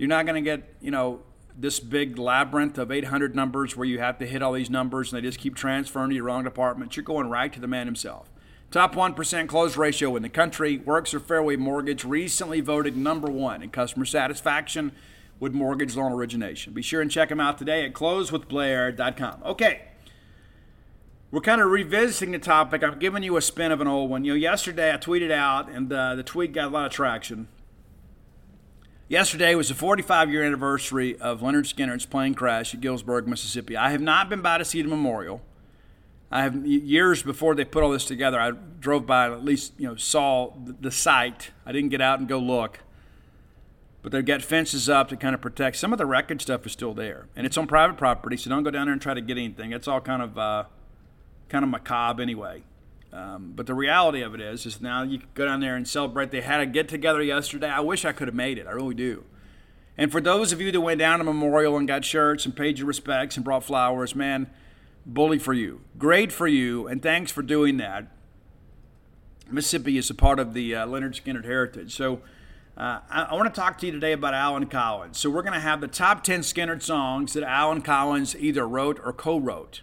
You're not going to get, you know, this big labyrinth of 800 numbers where you have to hit all these numbers and they just keep transferring to your wrong department. You're going right to the man himself. Top 1% close ratio in the country. Works or Fairway Mortgage recently voted number one in customer satisfaction with mortgage loan origination. Be sure and check them out today at closewithblair.com. Okay. We're kind of revisiting the topic. I'm giving you a spin of an old one. You know, yesterday I tweeted out, and uh, the tweet got a lot of traction. Yesterday was the 45 year anniversary of Lynyrd Skynyrd's plane crash at Gillsburg, Mississippi. I have not been by to see the memorial. I have years before they put all this together. I drove by and at least you know saw the site. I didn't get out and go look, but they've got fences up to kind of protect. Some of the wreckage stuff is still there, and it's on private property, so don't go down there and try to get anything. It's all kind of uh, kind of macabre anyway. Um, but the reality of it is, is now you go down there and celebrate. They had a get together yesterday. I wish I could have made it. I really do. And for those of you that went down to Memorial and got shirts and paid your respects and brought flowers, man, bully for you. Great for you, and thanks for doing that. Mississippi is a part of the uh, Lynyrd Skynyrd heritage. So uh, I, I want to talk to you today about Allen Collins. So we're going to have the top 10 Skynyrd songs that Allen Collins either wrote or co wrote.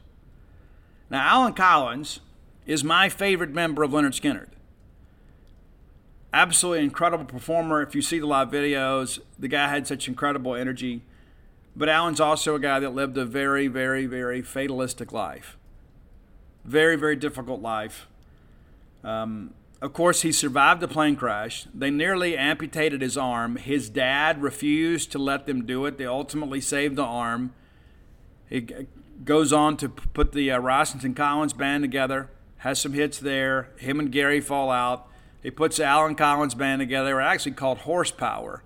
Now, Allen Collins is my favorite member of Lynyrd Skynyrd. Absolutely incredible performer. If you see the live videos, the guy had such incredible energy. But Allen's also a guy that lived a very, very, very fatalistic life. Very, very difficult life. Um, of course, he survived the plane crash. They nearly amputated his arm. His dad refused to let them do it. They ultimately saved the arm. He goes on to put the uh, Rossington Collins band together has some hits there. Him and Gary fall out. He puts the Allen Collins band together. They were actually called Horsepower.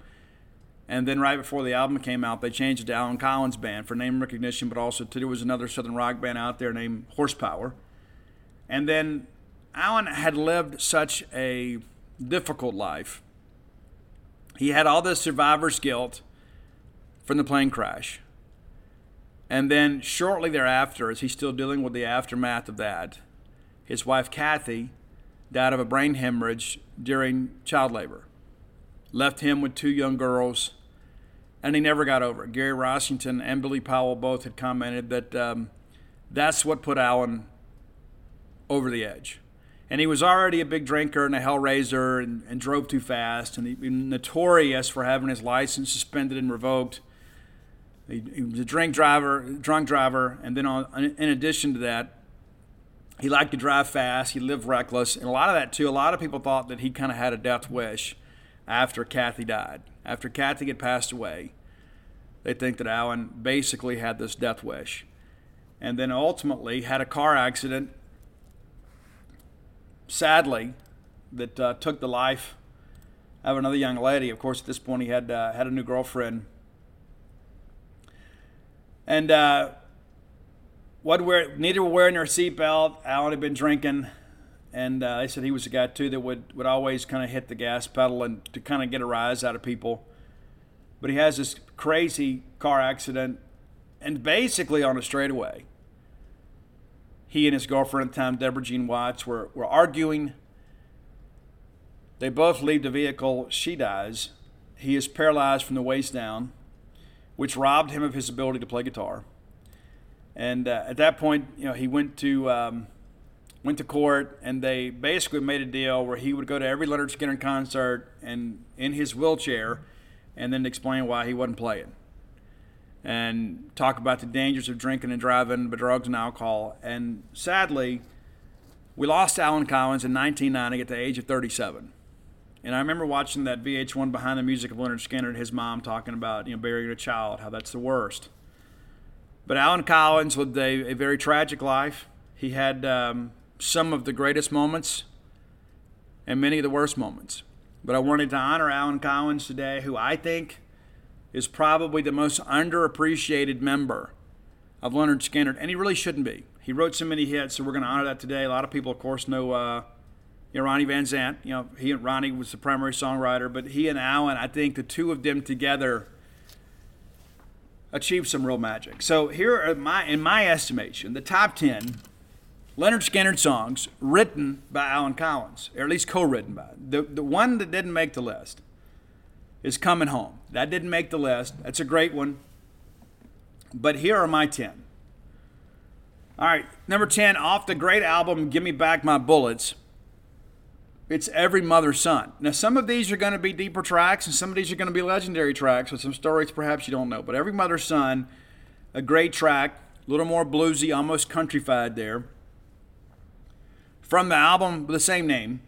And then right before the album came out, they changed it to Allen Collins Band for name recognition, but also to, there was another Southern rock band out there named Horsepower. And then Allen had lived such a difficult life. He had all this survivor's guilt from the plane crash. And then shortly thereafter, as he's still dealing with the aftermath of that, his wife Kathy died of a brain hemorrhage during child labor, left him with two young girls, and he never got over it. Gary Rossington and Billy Powell both had commented that um, that's what put Allen over the edge. And he was already a big drinker and a hellraiser and, and drove too fast and he, he notorious for having his license suspended and revoked. He, he was a drink driver, drunk driver, and then on, in addition to that, he liked to drive fast. He lived reckless. And a lot of that, too, a lot of people thought that he kind of had a death wish after Kathy died. After Kathy had passed away, they think that Allen basically had this death wish. And then ultimately had a car accident, sadly, that uh, took the life of another young lady. Of course, at this point, he had, uh, had a new girlfriend. And uh, what wear, neither were wearing their seatbelt. Allen had been drinking, and uh, they said he was a guy too that would would always kind of hit the gas pedal and to kind of get a rise out of people. But he has this crazy car accident, and basically on a straightaway. He and his girlfriend at the time, Deborah Jean Watts, were, were arguing. They both leave the vehicle. She dies. He is paralyzed from the waist down, which robbed him of his ability to play guitar. And uh, at that point, you know, he went to um, went to court, and they basically made a deal where he would go to every Lynyrd Skynyrd concert and in his wheelchair, and then explain why he wasn't playing, and talk about the dangers of drinking and driving, but drugs and alcohol. And sadly, we lost Allen Collins in 1990 at the age of 37. And I remember watching that VH1 Behind the Music of Lynyrd Skynyrd and his mom talking about you know burying a child, how that's the worst. But Allen Collins lived a, a very tragic life. He had um, some of the greatest moments and many of the worst moments. But I wanted to honor Allen Collins today, who I think is probably the most underappreciated member of Lynyrd Skynyrd, and he really shouldn't be. He wrote so many hits, so we're going to honor that today. A lot of people, of course, know, uh, you know Ronnie Van Zant. You know, he and Ronnie was the primary songwriter, but he and Allen, I think the two of them together achieved some real magic. So here are my, in my estimation, the top 10 Lynyrd Skynyrd songs written by Allen Collins, or at least co-written by. The, the one that didn't make the list is Coming Home. That didn't make the list. That's a great one. But here are my 10. All right, number 10, off the great album, Give Me Back My Bullets. It's Every Mother's Son. Now, some of these are going to be deeper tracks, and some of these are going to be legendary tracks with some stories perhaps you don't know. But Every Mother's Son, a great track, a little more bluesy, almost countrified there. From the album with the same name,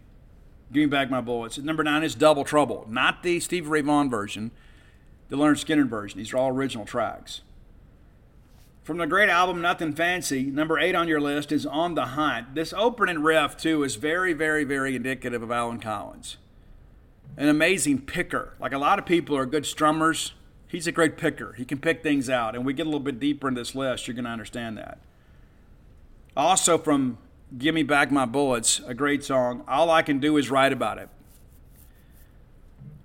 Give Me Back My Bullets. Number nine is Double Trouble, not the Stevie Ray Vaughan version, the Lynyrd Skynyrd version. These are all original tracks. From the great album Nothing Fancy, number eight on your list is On the Hunt. This opening riff, too, is very, very, very indicative of Allen Collins. An amazing picker. Like a lot of people are good strummers, he's a great picker. He can pick things out. And we get a little bit deeper in this list, you're going to understand that. Also, from Give Me Back My Bullets, a great song, All I Can Do Is Write About It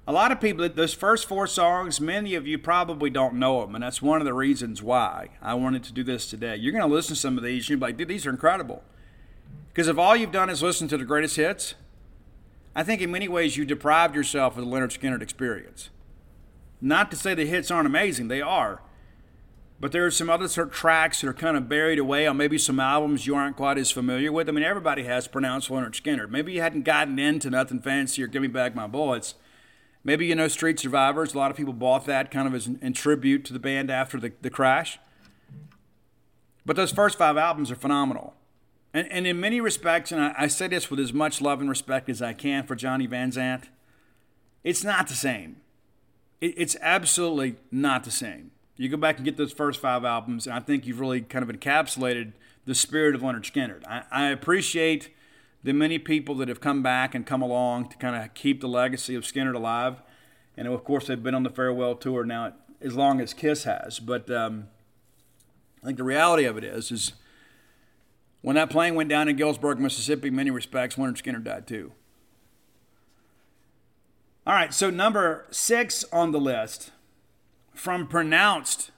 a lot of people, those first four songs, many of you probably don't know them, and that's one of the reasons why I wanted to do this today. You're going to listen to some of these, and you'll be like, dude, these are incredible. Because if all you've done is listen to the greatest hits, I think in many ways you deprived yourself of the Lynyrd Skynyrd experience. Not to say the hits aren't amazing, they are. But there are some other sort of tracks that are kind of buried away on maybe some albums you aren't quite as familiar with. I mean, everybody has pronounced Lynyrd Skynyrd. Maybe you hadn't gotten into Nothing Fancy or Give Me Back My Bullets Maybe you know Street Survivors. A lot of people bought that kind of as in, tribute to the band after the, the crash. But those first five albums are phenomenal. And, and in many respects, and I, I say this with as much love and respect as I can for Johnny Van Zant, it's not the same. It, it's absolutely not the same. You go back and get those first five albums, and I think you've really kind of encapsulated the spirit of Lynyrd Skynyrd. I, I appreciate the many people that have come back and come along to kind of keep the legacy of Skynyrd alive. And of course, they've been on the farewell tour now as long as Kiss has. But um, I think the reality of it is, is when that plane went down in Gillsburg, Mississippi, in many respects, Lynyrd Skynyrd died too. All right, so number six on the list from pronounced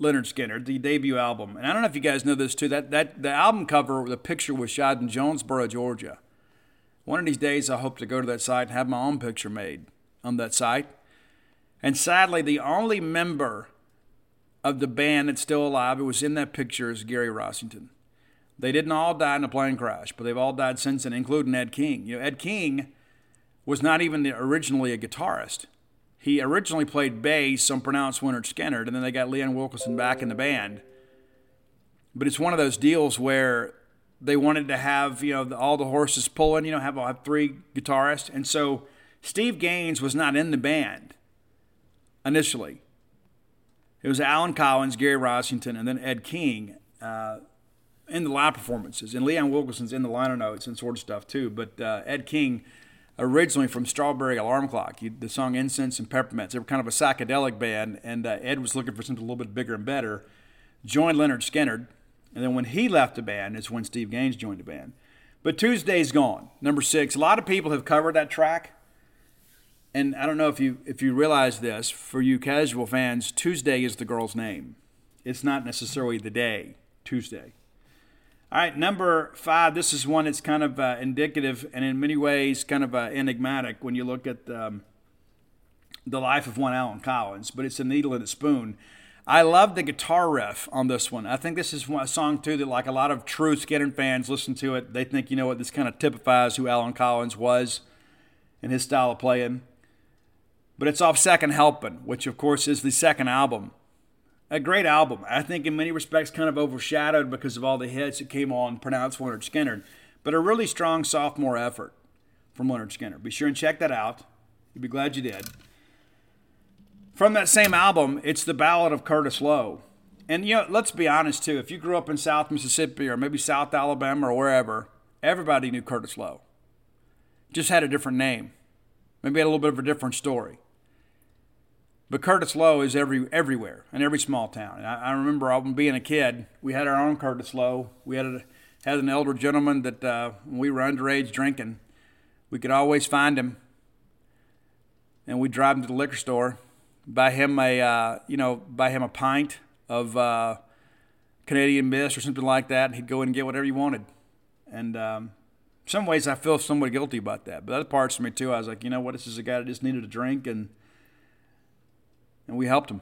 Lynyrd Skynyrd, the debut album. And I don't know if you guys know this too. That that the album cover, the picture was shot in Jonesboro, Georgia. One of these days, I hope to go to that site and have my own picture made on that site. And sadly, the only member of the band that's still alive who was in that picture is Gary Rossington. They didn't all die in a plane crash, but they've all died since then, including Ed King. You know, Ed King was not even the, originally a guitarist. He originally played bass, some pronounced Lynyrd Skynyrd, and then they got Leon Wilkeson back in the band. But it's one of those deals where they wanted to have you know all the horses pulling, you know, have, have three guitarists, and so Steve Gaines was not in the band initially. It was Alan Collins, Gary Rossington, and then Ed King uh, in the live performances, and Leon Wilkeson's in the liner notes and sort of stuff too. But uh, Ed King originally from Strawberry Alarm Clock. He, the song Incense and Peppermints. They were kind of a psychedelic band, and uh, Ed was looking for something a little bit bigger and better. Joined Lynyrd Skynyrd, and then when he left the band, is when Steve Gaines joined the band. But Tuesday's gone. Number six. A lot of people have covered that track, and I don't know if you if you realize this. For you casual fans, Tuesday is the girl's name. It's not necessarily the day. Tuesday. All right, number five. This is one that's kind of uh, indicative and in many ways kind of uh, enigmatic when you look at um, the life of one Allen Collins, but it's a needle and a spoon. I love the guitar riff on this one. I think this is a song too that, like a lot of true Skynyrd fans, listen to it. They think you know what this kind of typifies who Allen Collins was and his style of playing. But it's off Second Helping, which of course is the second album a great album. I think in many respects kind of overshadowed because of all the hits that came on pronounced Lynyrd Skynyrd, but a really strong sophomore effort from Lynyrd Skynyrd. Be sure and check that out. You'll be glad you did. From that same album, it's the Ballad of Curtis Loew. And you know, let's be honest too. If you grew up in South Mississippi or maybe South Alabama or wherever, everybody knew Curtis Loew. Just had a different name. Maybe had a little bit of a different story. But Curtis Loew is every everywhere in every small town. And I, I remember being a kid, we had our own Curtis Loew. We had a, had an elder gentleman that uh, when we were underage drinking, we could always find him, and we'd drive him to the liquor store, buy him a uh, you know buy him a pint of uh, Canadian Mist or something like that, and he'd go in and get whatever he wanted. And um, some ways I feel somewhat guilty about that, but other parts of me too, I was like, you know what, this is a guy that just needed a drink and and we helped him.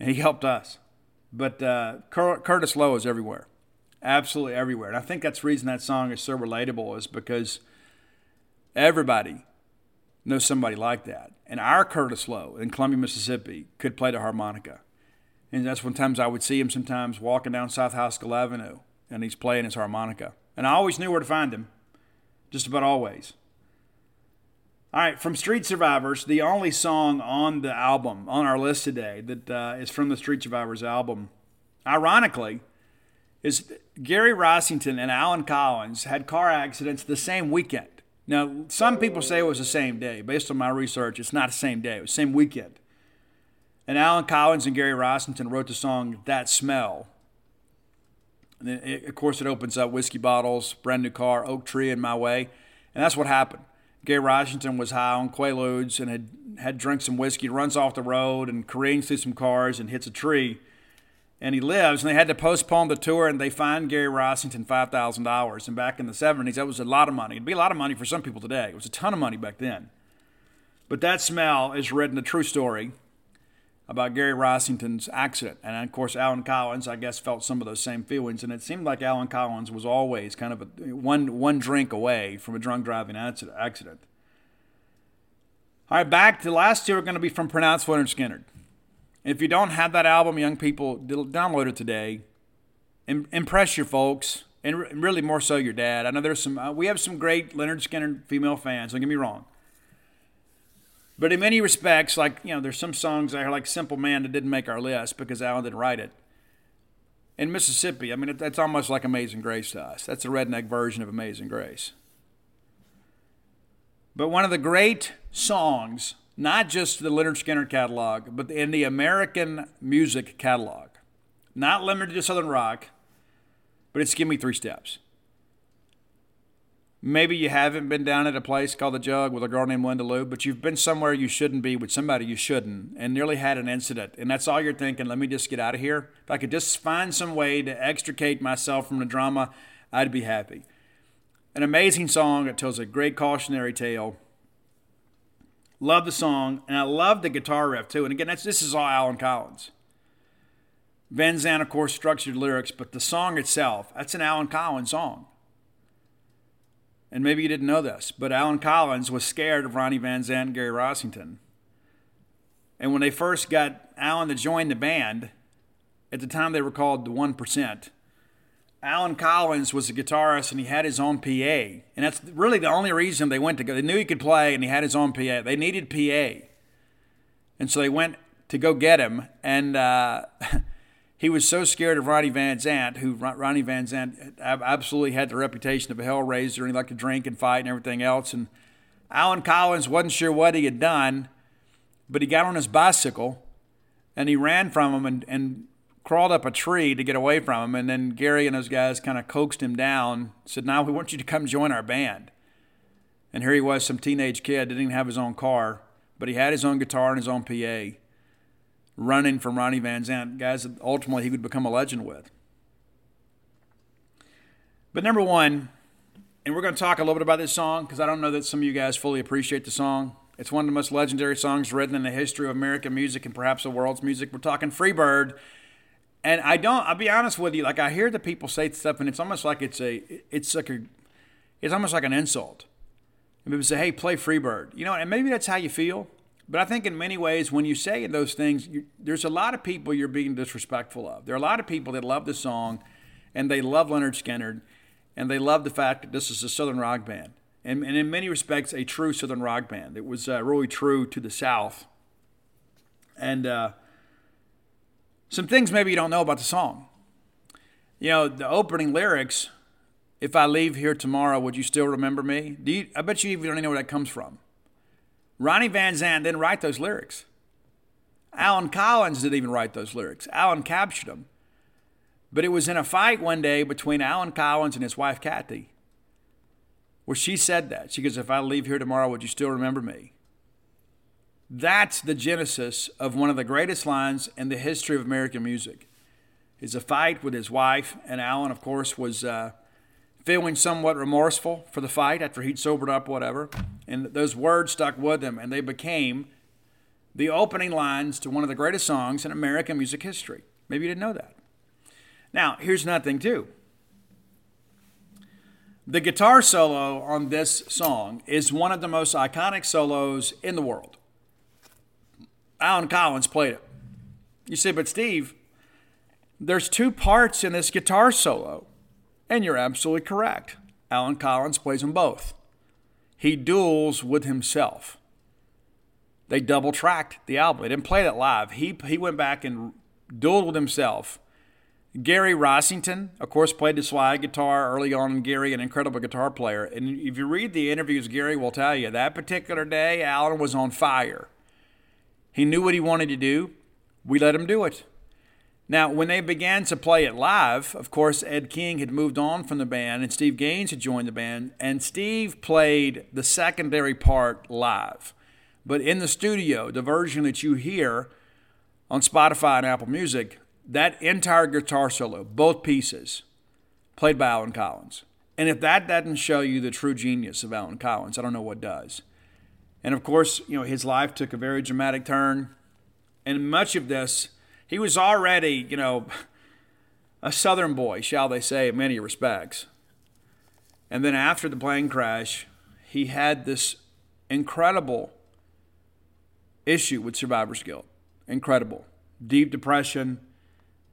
And he helped us. But uh, Curtis Loew is everywhere, absolutely everywhere. And I think that's the reason that song is so relatable is because everybody knows somebody like that. And our Curtis Loew in Columbia, Mississippi could play the harmonica. And that's when times I would see him sometimes walking down South Haskell Avenue and he's playing his harmonica. And I always knew where to find him, just about always. All right, from Street Survivors, the only song on the album, on our list today, that uh, is from the Street Survivors album, ironically, is Gary Rossington and Allen Collins had car accidents the same weekend. Now, some people say it was the same day. Based on my research, it's not the same day, it was the same weekend. And Allen Collins and Gary Rossington wrote the song That Smell. And it, of course, it opens up whiskey bottles, brand new car, oak tree in my way. And that's what happened. Gary Rossington was high on Quaaludes and had, had drank some whiskey, runs off the road and careens through some cars and hits a tree and he lives. And they had to postpone the tour, and they fined Gary Rossington five thousand dollars. And back in the seventies, that was a lot of money. It'd be a lot of money for some people today. It was a ton of money back then. But that smell is written a true story about Gary Rossington's accident. And of course, Allen Collins, I guess, felt some of those same feelings. And it seemed like Allen Collins was always kind of a, one one drink away from a drunk driving accident. All right, back to last two are going to be from Pronounced Lynyrd Skynyrd. If you don't have that album, young people, download it today. Impress your folks, and really more so your dad. I know there's some. Uh, we have some great Lynyrd Skynyrd female fans. Don't get me wrong. But in many respects, like you know, there's some songs I like "Simple Man" that didn't make our list because Allen didn't write it. In Mississippi, I mean, that's almost like "Amazing Grace" to us. That's a redneck version of "Amazing Grace." But one of the great songs not just the Lynyrd Skynyrd catalog, but in the American music catalog. Not limited to Southern rock, but it's Give Me Three Steps. Maybe you haven't been down at a place called The Jug with a girl named Linda Lou, but you've been somewhere you shouldn't be with somebody you shouldn't and nearly had an incident. And that's all you're thinking, let me just get out of here. If I could just find some way to extricate myself from the drama, I'd be happy. An amazing song that tells a great cautionary tale Love the song, and I love the guitar riff too. And again, that's this is all Allen Collins. Van Zant, of course, structured lyrics, but the song itself, that's an Allen Collins song. And maybe you didn't know this, but Allen Collins was scared of Ronnie Van Zant and Gary Rossington. And when they first got Allen to join the band, at the time they were called the 1%, Allen Collins was a guitarist and he had his own PA. And that's really the only reason they went to go. They knew he could play and he had his own PA. They needed PA. And so they went to go get him. And uh, (laughs) he was so scared of Ronnie Van Zant, who Ronnie Van Zant absolutely had the reputation of a hellraiser and he liked to drink and fight and everything else. And Allen Collins wasn't sure what he had done, but he got on his bicycle and he ran from him and, and crawled up a tree to get away from him. And then Gary and those guys kind of coaxed him down, said, Now we want you to come join our band. And here he was, some teenage kid, didn't even have his own car, but he had his own guitar and his own PA, running from Ronnie Van Zant, guys that ultimately he would become a legend with. But number one, and we're going to talk a little bit about this song because I don't know that some of you guys fully appreciate the song. It's one of the most legendary songs written in the history of American music and perhaps the world's music. We're talking Freebird and I don't. I'll be honest with you. Like I hear the people say stuff, and it's almost like it's a. It's like a. It's almost like an insult. And people say, "Hey, play Freebird," you know, and maybe that's how you feel. But I think in many ways, when you say those things, you, there's a lot of people you're being disrespectful of. There are a lot of people that love the song, and they love Lynyrd Skynyrd and they love the fact that this is a Southern rock band, and, and in many respects, a true Southern rock band. It was uh, really true to the South, and. Uh, some things maybe you don't know about the song. You know, the opening lyrics, if I leave here tomorrow, would you still remember me? Do you, I bet you even don't know where that comes from. Ronnie Van Zant didn't write those lyrics. Allen Collins didn't even write those lyrics. Allen captured them. But it was in a fight one day between Allen Collins and his wife, Kathy, where she said that. She goes, If I leave here tomorrow, would you still remember me? That's the genesis of one of the greatest lines in the history of American music. It's a fight with his wife, and Allen, of course, was uh, feeling somewhat remorseful for the fight after he'd sobered up, whatever. And those words stuck with him, and they became the opening lines to one of the greatest songs in American music history. Maybe you didn't know that. Now, here's another thing, too. The guitar solo on this song is one of the most iconic solos in the world. Allen Collins played it. You say, but Steve, there's two parts in this guitar solo. And you're absolutely correct. Allen Collins plays them both. He duels with himself. They double tracked the album. They didn't play that live. He, he went back and dueled with himself. Gary Rossington, of course, played the slide guitar early on. Gary, an incredible guitar player. And if you read the interviews, Gary will tell you that particular day, Allen was on fire. He knew what he wanted to do. We let him do it. Now, when they began to play it live, of course, Ed King had moved on from the band and Steve Gaines had joined the band, and Steve played the secondary part live. But in the studio, the version that you hear on Spotify and Apple Music, that entire guitar solo, both pieces, played by Allen Collins. And if that doesn't show you the true genius of Allen Collins, I don't know what does. And of course, you know, his life took a very dramatic turn. And much of this he was already, you know, a southern boy, shall they say, in many respects. And then after the plane crash, he had this incredible issue with survivor's guilt. Incredible. Deep depression,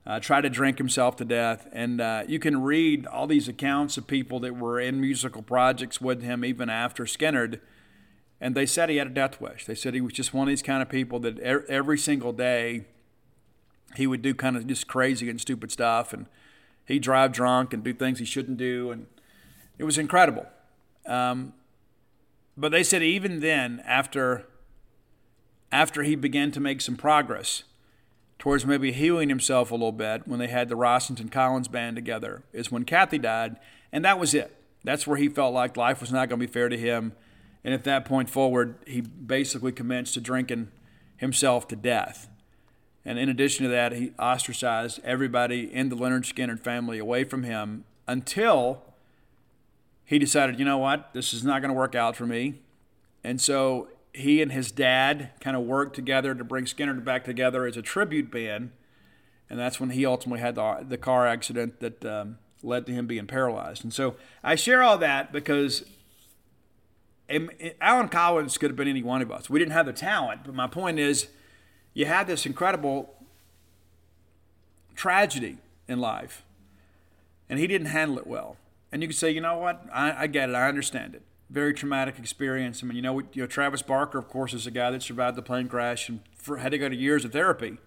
uh, tried to drink himself to death. And uh, you can read all these accounts of people that were in musical projects with him even after Skynyrd. And they said he had a death wish. They said he was just one of these kind of people that every single day he would do kind of just crazy and stupid stuff, and he'd drive drunk and do things he shouldn't do, and it was incredible. Um, but they said even then, after after he began to make some progress towards maybe healing himself a little bit, when they had the Rossington Collins band together, is when Kathy died, and that was it. That's where he felt like life was not going to be fair to him, and at that point forward, he basically commenced to drinking himself to death. And in addition to that, he ostracized everybody in the Lynyrd Skynyrd family away from him until he decided, you know what, this is not going to work out for me. And so he and his dad kind of worked together to bring Skynyrd back together as a tribute band. And that's when he ultimately had the, the car accident that um, led to him being paralyzed. And so I share all that because Allen Collins could have been any one of us. We didn't have the talent, but my point is you had this incredible tragedy in life, and he didn't handle it well. And you could say, you know what? I, I get it. I understand it. Very traumatic experience. I mean, you know, you know, Travis Barker, of course, is a guy that survived the plane crash and for, had to go to years of therapy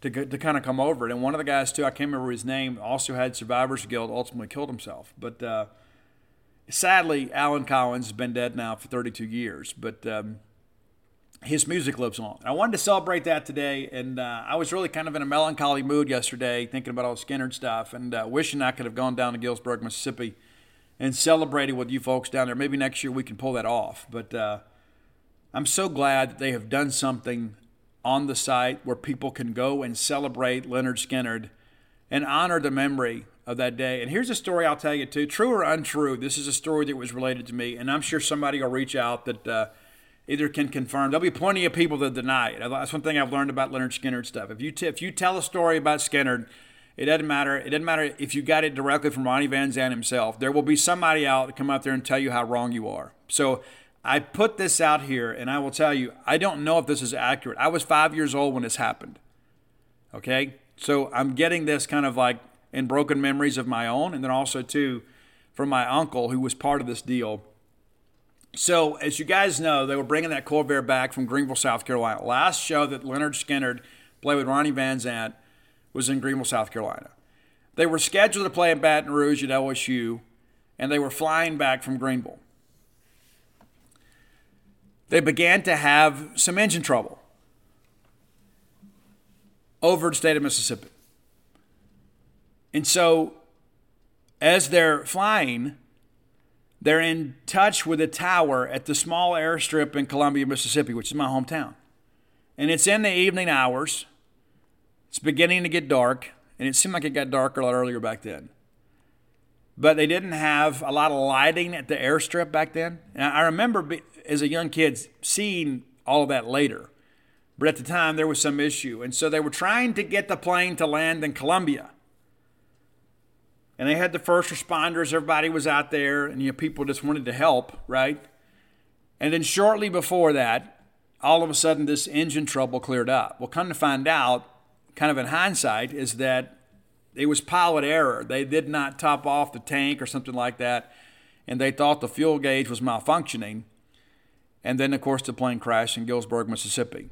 to to kind of come over it. And one of the guys too, I can't remember his name, also had survivor's guilt. Ultimately, killed himself. But uh, sadly, Allen Collins has been dead now for 32 years. But um, his music lives on. I wanted to celebrate that today, and uh, I was really kind of in a melancholy mood yesterday, thinking about all the Skynyrd stuff, and uh, wishing I could have gone down to Gillsburg, Mississippi, and celebrated with you folks down there. Maybe next year we can pull that off. But uh, I'm so glad that they have done something on the site where people can go and celebrate Lynyrd Skynyrd and honor the memory of that day. And here's a story I'll tell you too, true or untrue. This is a story that was related to me, and I'm sure somebody will reach out that uh, either can confirm. There'll be plenty of people that deny it. That's one thing I've learned about Lynyrd Skynyrd stuff. If you t- if you tell a story about Skynyrd, it doesn't matter. It doesn't matter if you got it directly from Ronnie Van Zant himself. There will be somebody out to come out there and tell you how wrong you are. So I put this out here, and I will tell you, I don't know if this is accurate. I was five years old when this happened. Okay, so I'm getting this kind of like in broken memories of my own, and then also too from my uncle who was part of this deal so, as you guys know, they were bringing that Convair back from Greenville, South Carolina. Last show that Lynyrd Skynyrd played with Ronnie Van Zant was in Greenville, South Carolina. They were scheduled to play in Baton Rouge at LSU, and they were flying back from Greenville. They began to have some engine trouble over the state of Mississippi. And so, as they're flying, they're in touch with a tower at the small airstrip in Columbia, Mississippi, which is my hometown. And it's in the evening hours. It's beginning to get dark, and it seemed like it got darker a lot earlier back then. But they didn't have a lot of lighting at the airstrip back then. And I remember as a young kid seeing all of that later. But at the time, there was some issue. And so they were trying to get the plane to land in Columbia. And they had the first responders, everybody was out there, and you know, people just wanted to help, right? And then shortly before that, all of a sudden this engine trouble cleared up. Well, come to find out, kind of in hindsight, is that it was pilot error. They did not top off the tank or something like that, and they thought the fuel gauge was malfunctioning. And then, of course, the plane crashed in Gillsburg, Mississippi.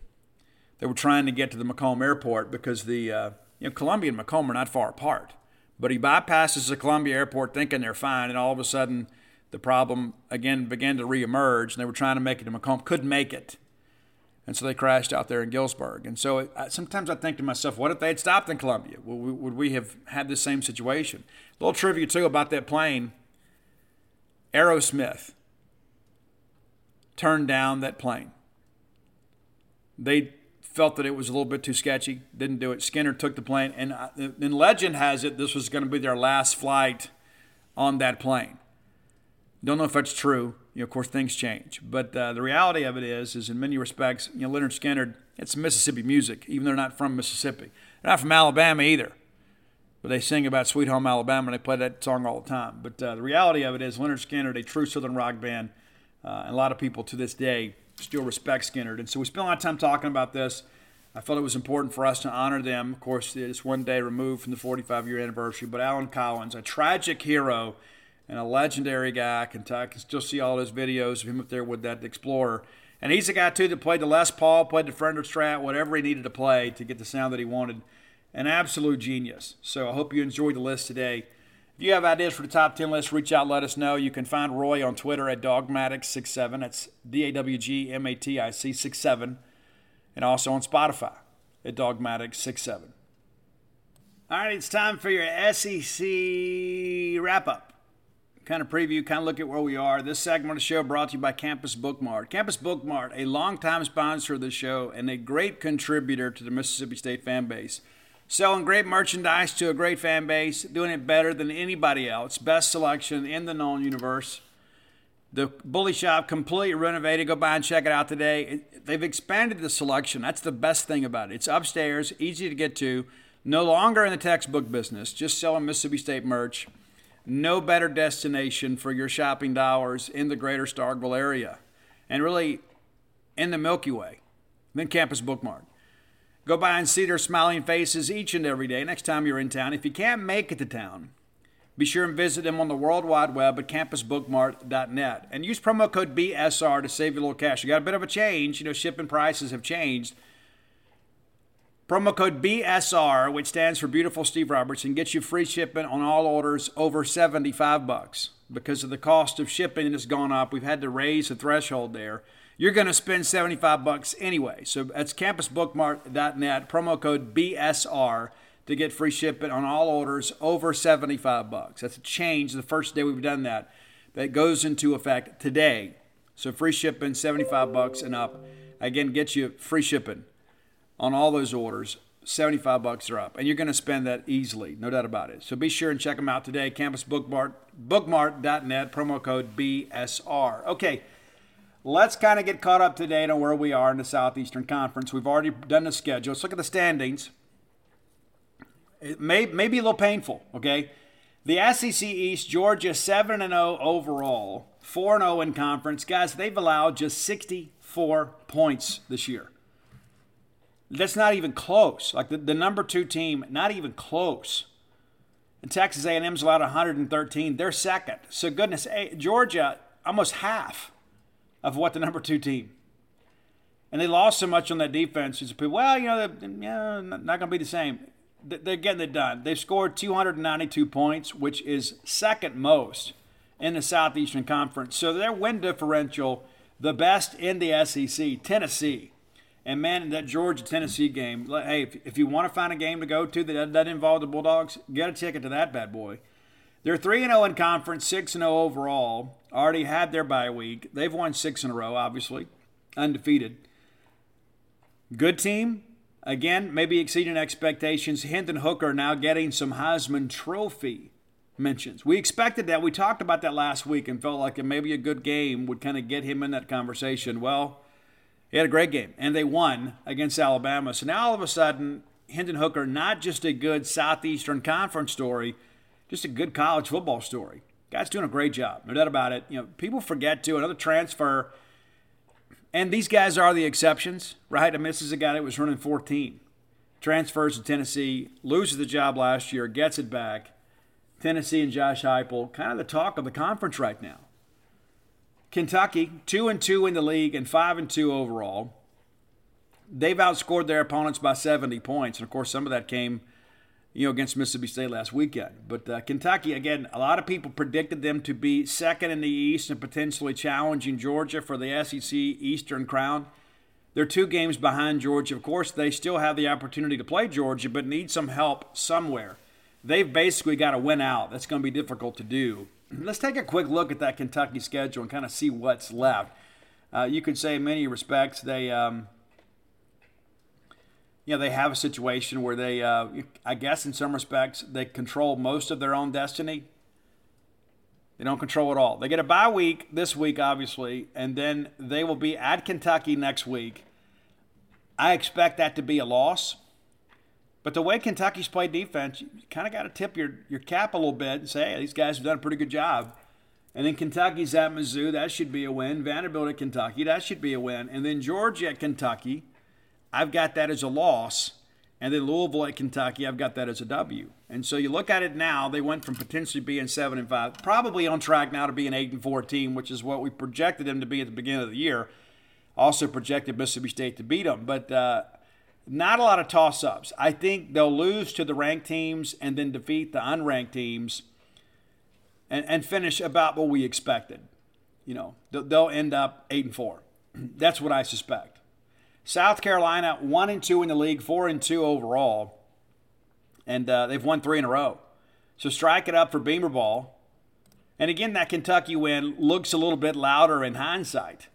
They were trying to get to the McComb Airport because the uh, you know Columbia and McComb are not far apart. But he bypasses the Columbia Airport thinking they're fine, and all of a sudden the problem again began to reemerge, and they were trying to make it to McComb, couldn't make it. And so they crashed out there in Gillsburg. And so it, sometimes I think to myself, what if they had stopped in Columbia? Would we, would we have had the same situation? A little trivia, too, about that plane. Aerosmith turned down that plane. They felt that it was a little bit too sketchy, didn't do it. Skynyrd took the plane, and, and legend has it this was going to be their last flight on that plane. Don't know if that's true. You know, of course, things change, but uh, the reality of it is, is in many respects, you know, Lynyrd Skynyrd, it's Mississippi music, even though they're not from Mississippi. They're not from Alabama either, but they sing about Sweet Home Alabama, and they play that song all the time. But uh, the reality of it is, Lynyrd Skynyrd, a true Southern rock band, uh, and a lot of people to this day still respect Skynyrd. And so we spent a lot of time talking about this. I felt it was important for us to honor them. Of course, it's one day removed from the 45 year anniversary, but Allen Collins, a tragic hero and a legendary guy. I can, t- I can still see all those videos of him up there with that Explorer. And he's a guy, too, that played the Les Paul, played the Fender Strat, whatever he needed to play to get the sound that he wanted. An absolute genius. So I hope you enjoyed the list today. If you have ideas for the top 10 list, reach out, let us know. You can find Roy on Twitter at Dawgmatic67. That's D A W G M A T I C 67. And also on Spotify at Dawgmatic67. All right, it's time for your SEC wrap up kind of preview, kind of look at where we are. This segment of the show brought to you by Campus Bookmart. Campus Bookmart, a longtime sponsor of the show and a great contributor to the Mississippi State fan base. Selling great merchandise to a great fan base, doing it better than anybody else. Best selection in the known universe. The Bully Shop completely renovated. Go by and check it out today. They've expanded the selection. That's the best thing about it. It's upstairs, easy to get to. No longer in the textbook business, just selling Mississippi State merch no better destination for your shopping dollars in the greater Starkville area and really in the Milky Way than Campus Bookmart. Go by and see their smiling faces each and every day next time you're in town. If you can't make it to town, be sure and visit them on the World Wide Web at campusbookmart.net and use promo code BSR to save you a little cash. You got a bit of a change, you know, shipping prices have changed. Promo code BSR, which stands for Beautiful Steve Robertson, gets you free shipping on all orders over 75 bucks. Because of the cost of shipping has gone up, we've had to raise the threshold there. You're going to spend 75 bucks anyway. So that's campusbookmart.net, promo code BSR to get free shipping on all orders over 75 bucks. That's a change the first day we've done that. That goes into effect today. So free shipping 75 bucks and up. Again, gets you free shipping on all those orders. 75 bucks are up, and you're going to spend that easily, no doubt about it. So be sure and check them out today. Campus Bookmart, bookmart.net, promo code BSR. Okay, let's kind of get caught up to date on where we are in the Southeastern Conference. We've already done the schedule. Let's look at the standings. It may, may be a little painful, okay? The SEC East, Georgia 7 0 overall, 4 0 in conference. Guys, they've allowed just 64 points this year. That's not even close. Like the, the number two team, not even close. And Texas A&M's allowed 113. They're second. So goodness, Georgia almost half of what the number two team. And they lost so much on that defense. People, well, you know, yeah, not going to be the same. They're getting it done. They've scored 292 points, which is second most in the Southeastern Conference. So their win differential, the best in the SEC. Tennessee and man, that Georgia Tennessee game, hey, if, you want to find a game to go to that doesn't involve the Bulldogs, get a ticket to that bad boy. They're 3 0 in conference, 6 0 overall. Already had their bye week. They've won six in a row, obviously, undefeated. Good team. Again, maybe exceeding expectations. Hendon Hooker now getting some Heisman Trophy mentions. We expected that. We talked about that last week and felt like maybe a good game would kind of get him in that conversation. Well, He had a great game, and they won against Alabama. So now all of a sudden, Hendon Hooker, not just a good Southeastern Conference story, just a good college football story. Guy's doing a great job, no doubt about it. You know, people forget to another transfer, and these guys are the exceptions, right? I mean, this is a guy that was running 14, transfers to Tennessee, loses the job last year, gets it back. Tennessee and Josh Heupel, kind of the talk of the conference right now. Kentucky, two and two in the league and five and two overall. They've outscored their opponents by 70 points, and of course, some of that came, you know, against Mississippi State last weekend. But uh, Kentucky, again, a lot of people predicted them to be second in the East and potentially challenging Georgia for the SEC Eastern crown. They're two games behind Georgia. Of course, they still have the opportunity to play Georgia, but need some help somewhere. They've basically got to win out. That's going to be difficult to do. Let's take a quick look at that Kentucky schedule and kind of see what's left. Uh, you could say, in many respects, they, um, you know, they have a situation where they, uh, I guess, in some respects, they control most of their own destiny. They don't control it all. They get a bye week this week, obviously, and then they will be at Kentucky next week. I expect that to be a loss. But the way Kentucky's played defense, you kind of got to tip your, your cap a little bit and say, hey, these guys have done a pretty good job. And then Kentucky's at Mizzou, that should be a win. Vanderbilt at Kentucky, that should be a win. And then Georgia at Kentucky, I've got that as a loss. And then Louisville at Kentucky, I've got that as a W. And so you look at it now, they went from potentially being seven and five, probably on track now to be an eight and four team, which is what we projected them to be at the beginning of the year. Also projected Mississippi State to beat them, but uh, not a lot of toss ups. I think they'll lose to the ranked teams and then defeat the unranked teams and, and finish about what we expected. You know, they'll end up 8 and 4. (clears throat) That's what I suspect. South Carolina, 1 and 2 in the league, 4 and 2 overall. And uh, they've won three in a row. So strike it up for Beamer Ball. And again, that Kentucky win looks a little bit louder in hindsight.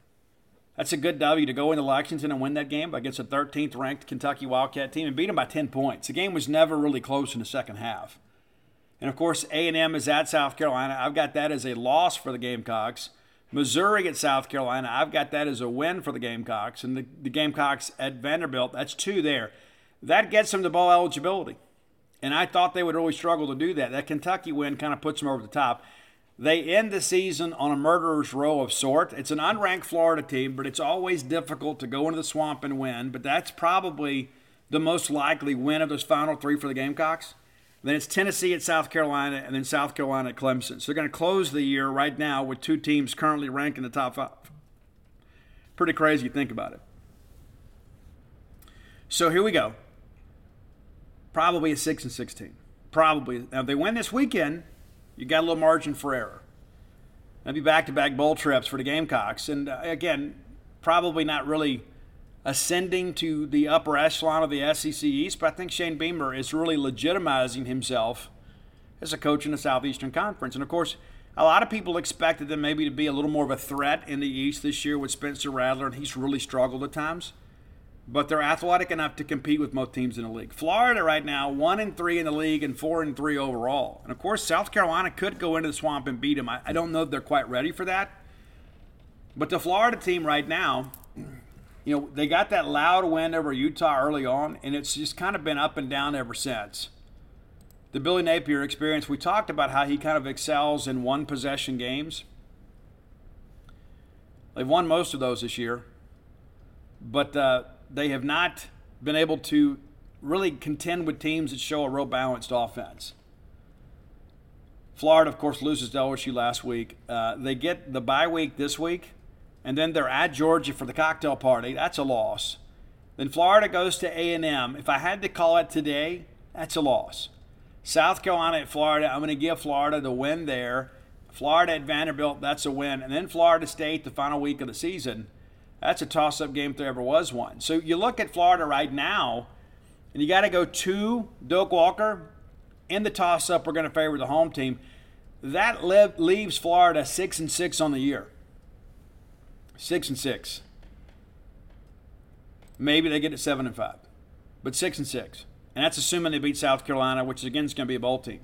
That's a good W to go into Lexington and win that game against a 13th ranked Kentucky Wildcat team and beat them by 10 points. The game was never really close in the second half. And of course, A&M is at South Carolina. I've got that as a loss for the Gamecocks. Missouri at South Carolina, I've got that as a win for the Gamecocks. And the, the Gamecocks at Vanderbilt, that's two there. That gets them to bowl eligibility. And I thought they would really struggle to do that. That Kentucky win kind of puts them over the top. They end the season on a murderer's row of sort. It's an unranked Florida team, but it's always difficult to go into the swamp and win. But that's probably the most likely win of those final three for the Gamecocks. Then it's Tennessee at South Carolina, and then South Carolina at Clemson. So they're going to close the year right now with two teams currently ranked in the top five. Pretty crazy, think about it. So here we go. Probably a six and sixteen. Probably. Now if they win this weekend, you got a little margin for error. Maybe back-to-back bowl trips for the Gamecocks, and uh, again, probably not really ascending to the upper echelon of the SEC East. But I think Shane Beamer is really legitimizing himself as a coach in the Southeastern Conference, and of course. A lot of people expected them maybe to be a little more of a threat in the East this year with Spencer Rattler, and he's really struggled at times but they're athletic enough to compete with most teams in the league. Florida right now, one and three in the league and four and three overall. And of course, South Carolina could go into the swamp and beat them. I, I don't know if they're quite ready for that. But the Florida team right now, you know, they got that loud win over Utah early on, and it's just kind of been up and down ever since. The Billy Napier experience, we talked about how he kind of excels in one possession games. They've won most of those this year. But uh, they have not been able to really contend with teams that show a real balanced offense. Florida, of course, loses to LSU last week. Uh, they get the bye week this week, and then they're at Georgia for the cocktail party. That's a loss. Then Florida goes to A&M. If I had to call it today, that's a loss. South Carolina at Florida, I'm going to give Florida the win there. Florida at Vanderbilt, that's a win. And then Florida State, the final week of the season – that's a toss up game if there ever was one. So you look at Florida right now, and you got to go to Doak Walker. In the toss up, we're going to favor the home team. That leaves Florida six and six on the year. Six and six. Maybe they get it seven and five, but six and six, and that's assuming they beat South Carolina, which again is going to be a bowl team.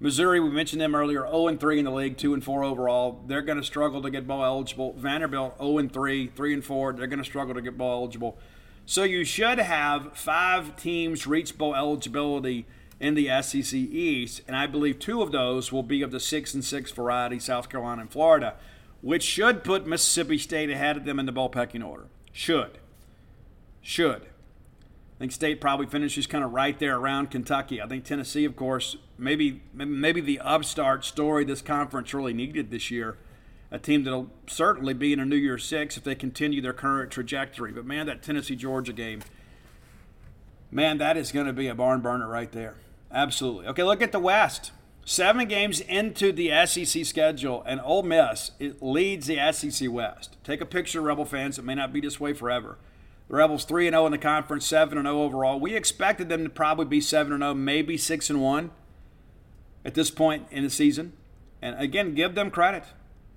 Missouri, we mentioned them earlier, 0 and 3 in the league, 2 and 4 overall. They're going to struggle to get bowl eligible. Vanderbilt, 0 and 3, 3 and 4. They're going to struggle to get bowl eligible. So you should have five teams reach bowl eligibility in the SEC East, and I believe two of those will be of the six and six variety, South Carolina and Florida, which should put Mississippi State ahead of them in the bowl pecking order. Should. Should. I think State probably finishes kind of right there around Kentucky. I think Tennessee, of course, maybe maybe the upstart story this conference really needed this year. A team that'll certainly be in a New Year's Six if they continue their current trajectory. But man, that Tennessee Georgia game, man, that is going to be a barn burner right there. Absolutely. Okay, look at the West. Seven games into the SEC schedule, and Ole Miss it leads the SEC West. Take a picture, Rebel fans. It may not be this way forever. The Rebels 3 0 in the conference, 7 0 overall. We expected them to probably be 7 0, maybe 6 1 at this point in the season. And again, give them credit.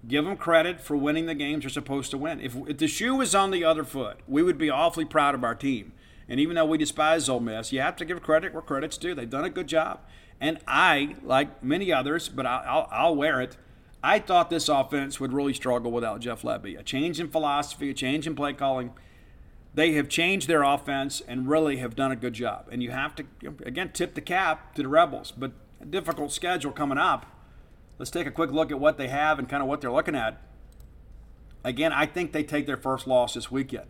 Give them credit for winning the games they're supposed to win. If, if the shoe was on the other foot, we would be awfully proud of our team. And even though we despise Ole Miss, you have to give credit where credit's due. They've done a good job. And I, like many others, but I'll, I'll, wear it, I thought this offense would really struggle without Jeff Lebby. A change in philosophy, a change in play calling. They have changed their offense and really have done a good job. And you have to, again, tip the cap to the Rebels. But a difficult schedule coming up. Let's take a quick look at what they have and kind of what they're looking at. Again, I think they take their first loss this weekend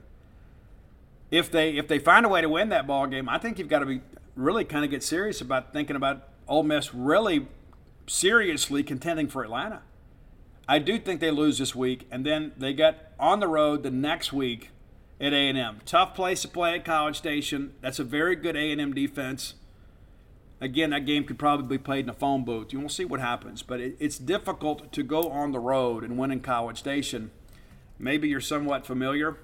if they if they find a way to win that ball game, I think you've got to be really kind of get serious about thinking about Ole Miss really seriously contending for Atlanta. I do think they lose this week, and then they get on the road the next week at A&M. Tough place to play at College Station. That's a very good A&M defense. Again, that game could probably be played in a phone booth. You will see what happens, but it, it's difficult to go on the road and win in College Station. Maybe you're somewhat familiar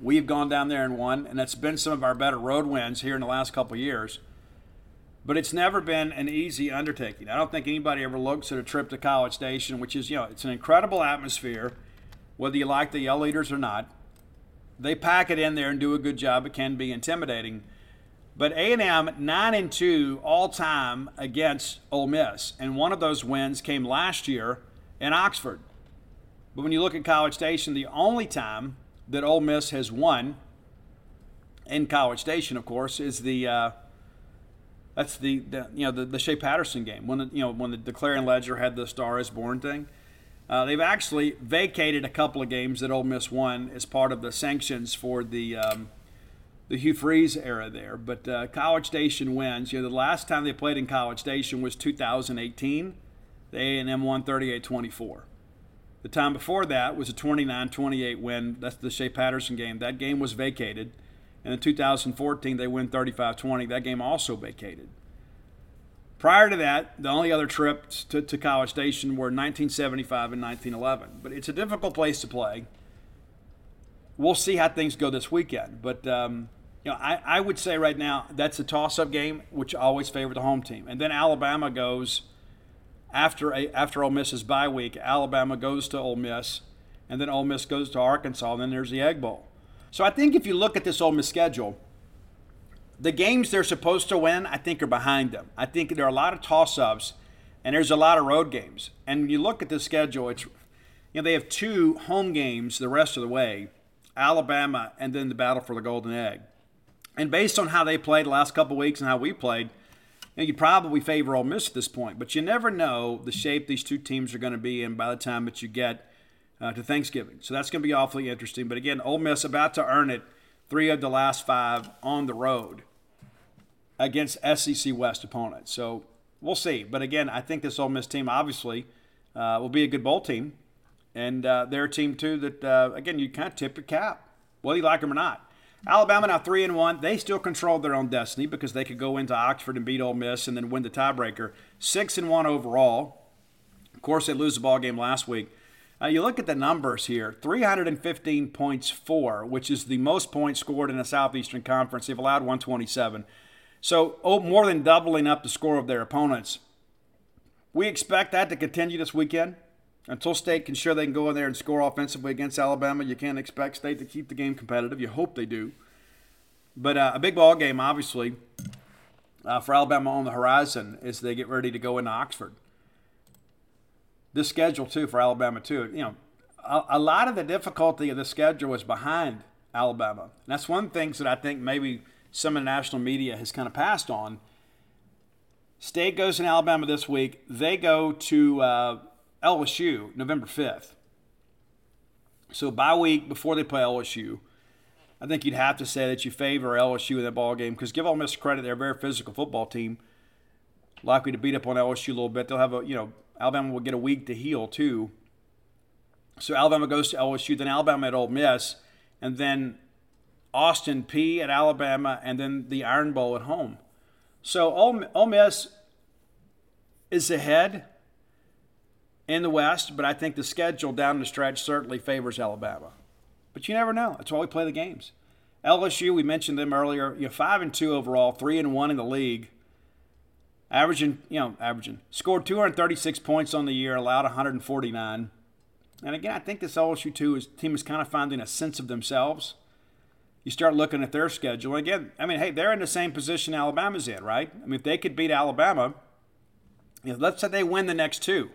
We've gone down there and won, and it's been some of our better road wins here in the last couple years. But it's never been an easy undertaking. I don't think anybody ever looks at a trip to College Station, which is, you know, it's an incredible atmosphere, whether you like the yell leaders or not. They pack it in there and do a good job. It can be intimidating. But A&M 9 and 2 all time against Ole Miss, and one of those wins came last year in Oxford. But when you look at College Station, the only time that Ole Miss has won in College Station, of course, is the uh, that's the, the, you know the, the Shea Patterson game when the, you know when the, Clarion Ledger had the Star is Born thing. Uh, they've actually vacated a couple of games that Ole Miss won as part of the sanctions for the um, the Hugh Freeze era there. But uh, College Station wins. You know, the last time they played in College Station was 2018. The A&M won 38-24. The time before that was a 29 28 win. That's the Shea Patterson game. That game was vacated. And in 2014, they win 35 20. That game also vacated. Prior to that, the only other trips to, to College Station were 1975 and 1911. But it's a difficult place to play. We'll see how things go this weekend. But, um, you know, I, I would say right now that's a toss up game, which always favor the home team. And then Alabama goes after a, after Ole Miss's bye week, Alabama goes to Ole Miss, and then Ole Miss goes to Arkansas, and then there's the Egg Bowl. So I think if you look at this Ole Miss schedule, the games they're supposed to win, I think, are behind them. I think there are a lot of toss-ups, and there's a lot of road games. And when you look at the schedule; it's you know they have two home games the rest of the way, Alabama, and then the battle for the Golden Egg. And based on how they played the last couple weeks and how we played, know, you'd probably favor Ole Miss at this point, but you never know the shape these two teams are going to be in by the time that you get uh, to Thanksgiving. So that's going to be awfully interesting. But again, Ole Miss about to earn it three of the last five on the road against SEC West opponents. So we'll see. But again, I think this Ole Miss team obviously uh, will be a good bowl team. And uh, they're a team, too, that, uh, again, you kind of tip your cap, whether you like them or not. Alabama now three and one. They still control their own destiny because they could go into Oxford and beat Ole Miss and then win the tiebreaker. Six and one overall. Of course, they lose the ball game last week. Uh, you look at the numbers here 315 points for, which is the most points scored in a Southeastern Conference. They've allowed 127. So, oh, more than doubling up the score of their opponents. We expect that to continue this weekend. Until State can show they can go in there and score offensively against Alabama, you can't expect State to keep the game competitive. You hope they do. But uh, a big ball game, obviously. uh, for Alabama on the horizon as they get ready to go into Oxford. This schedule too for Alabama too. You know, a, a lot of the difficulty of the schedule is behind Alabama. And that's one things that I think maybe some of the national media has kind of passed on. State goes in Alabama this week. They go to uh, LSU November 5th. So bye week before they play LSU, I think you'd have to say that you favor LSU in that ball game because give Ole Miss credit; they're a very physical football team, likely to beat up on LSU a little bit. They'll have a you know Alabama will get a week to heal too. So Alabama goes to LSU, then Alabama at Ole Miss, and then Austin Peay at Alabama, and then the Iron Bowl at home. So Ole, Ole Miss is ahead in the West, but I think the schedule down the stretch certainly favors Alabama. But you never know. That's why we play the games. LSU, we mentioned them earlier. You know, five and two overall, three and one in the league. Averaging, you know, averaging. Scored 236 points on the year, allowed 149. And again, I think this LSU is, team is kind of finding a sense of themselves. You start looking at their schedule. Again, I mean, hey, they're in the same position Alabama's in, right? I mean, if they could beat Alabama, you know, let's say they win the next two.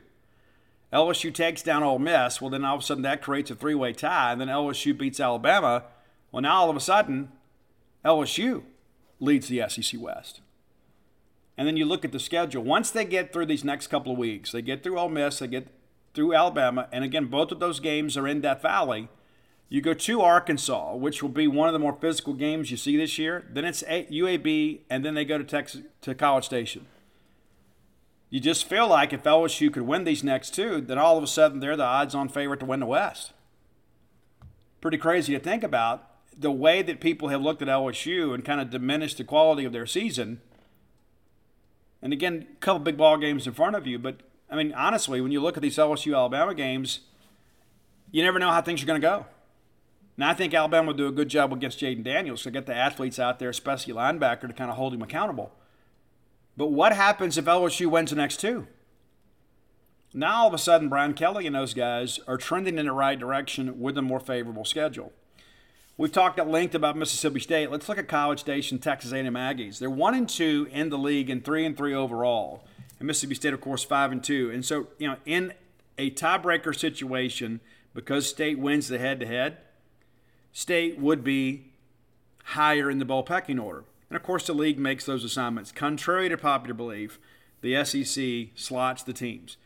LSU takes down Ole Miss, well, then all of a sudden that creates a three way tie, and then LSU beats Alabama. Well, now all of a sudden, LSU leads the SEC West. And then you look at the schedule. Once they get through these next couple of weeks, they get through Ole Miss, they get through Alabama, and again, both of those games are in Death Valley. You go to Arkansas, which will be one of the more physical games you see this year. Then it's UAB, and then they go to Texas to College Station you just feel like if LSU could win these next two, then all of a sudden they're the odds on favorite to win the West. Pretty crazy to think about the way that people have looked at LSU and kind of diminished the quality of their season. And again, a couple big ball games in front of you, but I mean, honestly, when you look at these LSU Alabama games, you never know how things are going to go. Now, I think Alabama will do a good job against Jayden Daniels to get the athletes out there, especially linebacker, to kind of hold him accountable. But what happens if LSU wins the next two? Now all of a sudden, Brian Kelly and those guys are trending in the right direction with a more favorable schedule. We've talked at length about Mississippi State. Let's look at College Station, Texas A&M Aggies. They're one and two in the league and three and three overall. And Mississippi State, of course, five and two. And so, you know, in a tiebreaker situation, because State wins the head-to-head, State would be higher in the bowl pecking order. And of course, the league makes those assignments. Contrary to popular belief, the SEC slots the teams.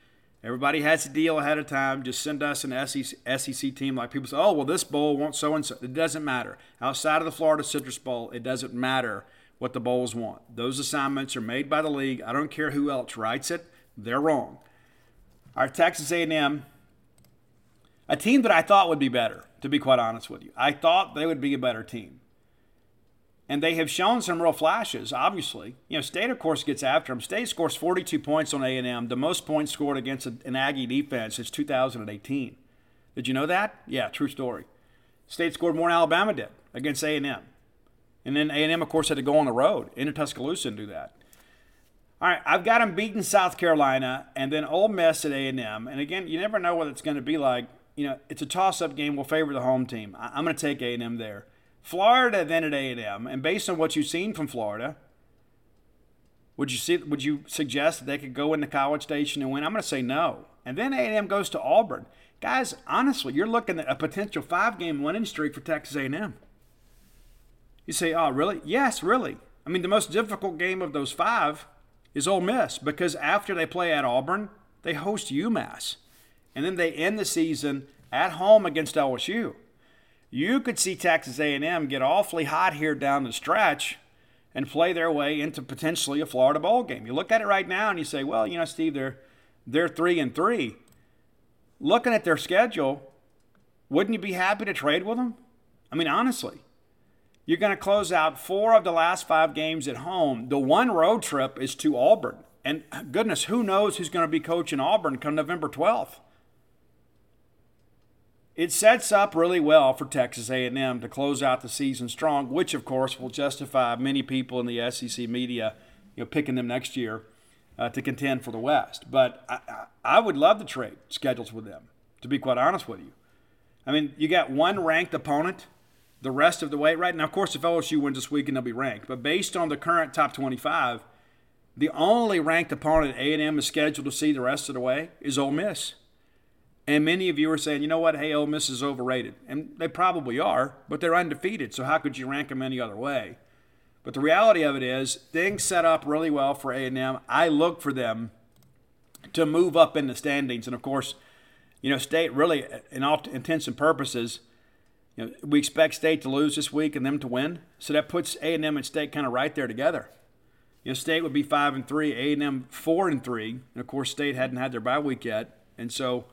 Everybody has a deal ahead of time. Just send us an SEC team. Like people say, oh, well, this bowl wants so and so. It doesn't matter. Outside of the Florida Citrus Bowl, it doesn't matter what the bowls want. Those assignments are made by the league. I don't care who else writes it. They're wrong. Our Texas A&M, a team that I thought would be better, to be quite honest with you. I thought they would be a better team and they have shown some real flashes. Obviously, you know, State of course gets after them. State scores 42 points on A and M, the most points scored against an Aggie defense since 2018. Did you know that? Yeah, true story. State scored more than Alabama did against A and M, and then A and M, of course, had to go on the road into Tuscaloosa and do that. All right, I've got them beating South Carolina, and then Ole Miss at A and M. And again, you never know what it's going to be like. You know, it's a toss-up game. We'll favor the home team. I'm going to take A and M there. Florida then at A&M, and based on what you've seen from Florida, would you see? Would you suggest that they could go into College Station and win? I'm going to say no. And then A&M goes to Auburn. Guys, honestly, you're looking at a potential five-game winning streak for Texas A&M. You say, "Oh, really?" Yes, really. I mean, the most difficult game of those five is Ole Miss because after they play at Auburn, they host UMass, and then they end the season at home against LSU you could see Texas A&M get awfully hot here down the stretch and play their way into potentially a Florida bowl game. You look at it right now and you say, well, you know, Steve, they're they're three and three. Looking at their schedule, wouldn't you be happy to trade with them? I mean, honestly, you're going to close out four of the last five games at home. The one road trip is to Auburn, and goodness, who knows who's going to be coaching Auburn come November 12th it sets up really well for Texas A&M to close out the season strong, which of course will justify many people in the SEC media, you know, picking them next year uh, to contend for the West. But I, I would love to trade schedules with them, to be quite honest with you. I mean, you got one ranked opponent the rest of the way, right now, of course, if LSU wins this weekend, they'll be ranked. But based on the current top 25, the only ranked opponent A&M is scheduled to see the rest of the way is Ole Miss. And many of you are saying, you know what, hey, Ole Miss is overrated. And they probably are, but they're undefeated, so how could you rank them any other way? But the reality of it is, things set up really well for A&M. I look for them to move up in the standings. And of course, you know, State really, in all intents and purposes, you know, we expect State to lose this week and them to win. So that puts A&M and State kind of right there together. You know, State would be five and three, A&M four and three, and of course, State hadn't had their bye week yet, and so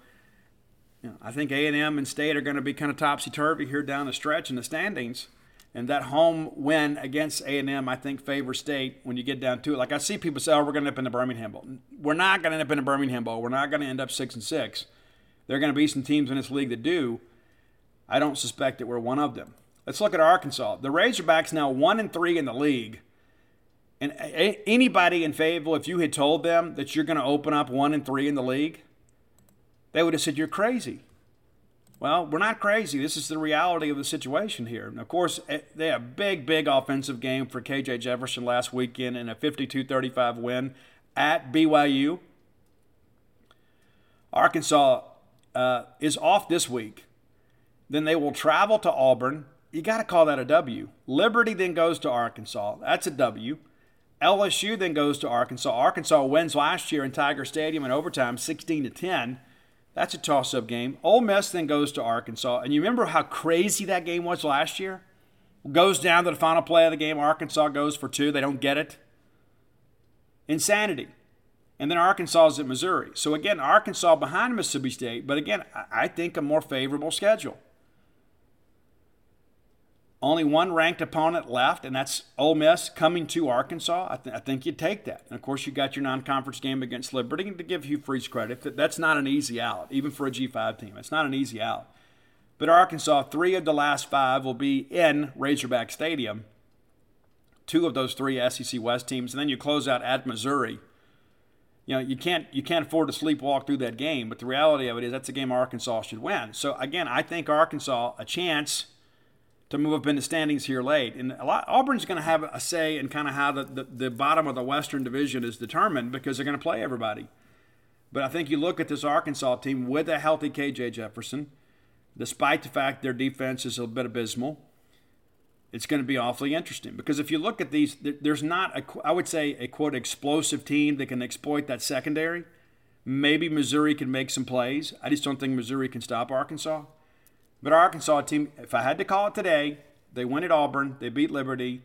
you know, I think A&M and State are going to be kind of topsy turvy here down the stretch in the standings. And that home win against A&M, I think, favors State when you get down to it. Like I see people say, "Oh, we're going to end up in the Birmingham Bowl." We're not going to end up in the Birmingham Bowl. We're not going to end up six and six. There are going to be some teams in this league that do. I don't suspect that we're one of them. Let's look at Arkansas. The Razorbacks now one and three in the league. And anybody in Fayetteville, if you had told them that you're going to open up one and three in the league, they would have said, You're crazy. Well, we're not crazy. This is the reality of the situation here. And of course, eh, they had a big, big offensive game for KJ Jefferson last weekend in a 52 35 win at BYU. Arkansas uh, is off this week. Then they will travel to Auburn. You got to call that a W. Liberty then goes to Arkansas. That's a W. LSU then goes to Arkansas. Arkansas wins last year in Tiger Stadium in overtime, 16 to 10. That's a toss up game. Ole Miss then goes to Arkansas. And you remember how crazy that game was last year? Goes down to the final play of the game. Arkansas goes for two. They don't get it. Insanity. And then Arkansas is at Missouri. So again, Arkansas behind Mississippi State, but again, I think a more favorable schedule. Only one ranked opponent left, and that's Ole Miss coming to Arkansas. I, th- I think you take that. And of course, you got your non-conference game against Liberty. And to give Hugh Freeze credit, that that's not an easy out, even for a G5 team. It's not an easy out. But Arkansas, three of the last five will be in Razorback Stadium. Two of those three SEC West teams, and then you close out at Missouri. You know, you can't you can't afford to sleepwalk through that game. But the reality of it is, that's a game Arkansas should win. So again, I think Arkansas a chance to move up in the standings here late. And a lot, Auburn's going to have a say in kind of how the, the, the bottom of the Western Division is determined because they're going to play everybody. But I think you look at this Arkansas team with a healthy KJ Jefferson, despite the fact their defense is a bit abysmal. It's going to be awfully interesting because if you look at these, there's not, a, I would say, a quote explosive team that can exploit that secondary. Maybe Missouri can make some plays. I just don't think Missouri can stop Arkansas. But our Arkansas team, if I had to call it today, they win at Auburn, they beat Liberty.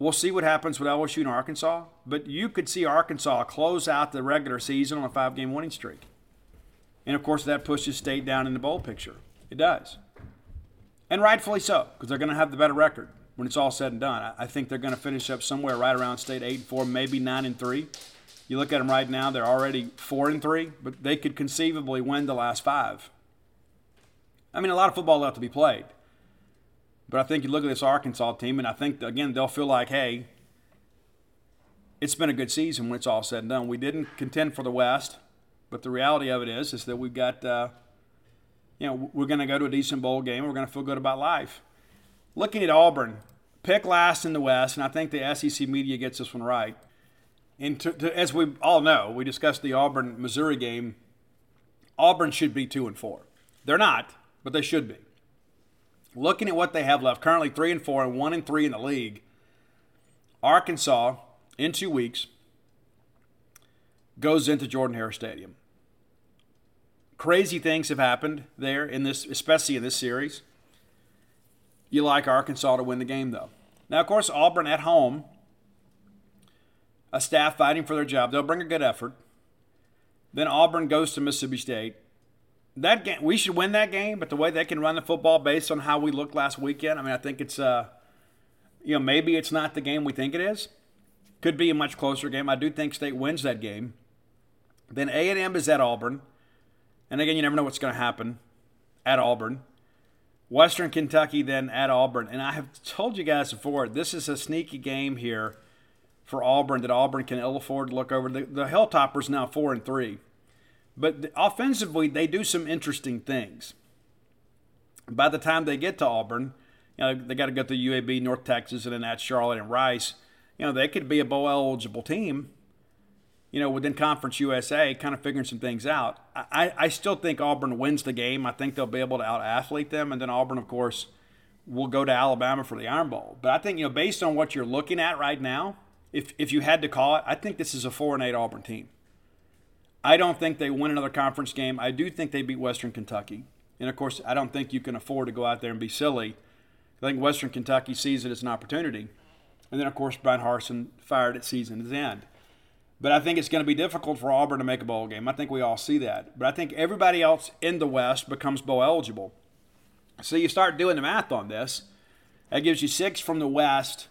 We'll see what happens with LSU and Arkansas, but you could see Arkansas close out the regular season on a five game winning streak. And of course, that pushes State down in the bowl picture. It does. And rightfully so, because they're going to have the better record when it's all said and done. I think they're going to finish up somewhere right around State 8 and 4, maybe 9 and 3. You look at them right now, they're already 4 and 3, but they could conceivably win the last five. I mean, a lot of football left to be played. But I think you look at this Arkansas team, and I think, again, they'll feel like, hey, it's been a good season when it's all said and done. We didn't contend for the West, but the reality of it is, is that we've got, uh, you know, we're going to go to a decent bowl game. We're going to feel good about life. Looking at Auburn, pick last in the West, and I think the SEC media gets this one right. And to, to, as we all know, we discussed the Auburn Missouri game. Auburn should be two and four. They're not but they should be. Looking at what they have left, currently three and four and one and three in the league. Arkansas in two weeks goes into Jordan Hare Stadium. Crazy things have happened there in this, especially in this series. You like Arkansas to win the game, though. Now, of course, Auburn at home, a staff fighting for their job. They'll bring a good effort. Then Auburn goes to Mississippi State that game we should win that game, but the way they can run the football based on how we looked last weekend, I mean, I think it's uh, you know, maybe it's not the game we think it is. Could be a much closer game. I do think State wins that game. Then A and M is at Auburn, and again, you never know what's going to happen at Auburn. Western Kentucky then at Auburn, and I have told you guys before, this is a sneaky game here for Auburn that Auburn can ill afford to look over. The, the Hilltoppers now four and three. But offensively, they do some interesting things. By the time they get to Auburn, you know, they got to go through UAB, North Texas, and then at Charlotte and Rice. You know, they could be a bowl eligible team. You know, within Conference USA, kind of figuring some things out. I, I still think Auburn wins the game. I think they'll be able to out athlete them, and then Auburn, of course, will go to Alabama for the Iron Bowl. But I think you know, based on what you're looking at right now, if if you had to call it, I think this is a four and eight Auburn team. I don't think they win another conference game. I do think they beat Western Kentucky. And of course, I don't think you can afford to go out there and be silly. I think Western Kentucky sees it as an opportunity. And then, of course, Bryan Harsin fired at season's end. But I think it's going to be difficult for Auburn to make a bowl game. I think we all see that. But I think everybody else in the West becomes bowl eligible. So you start doing the math on this. That gives you six from the West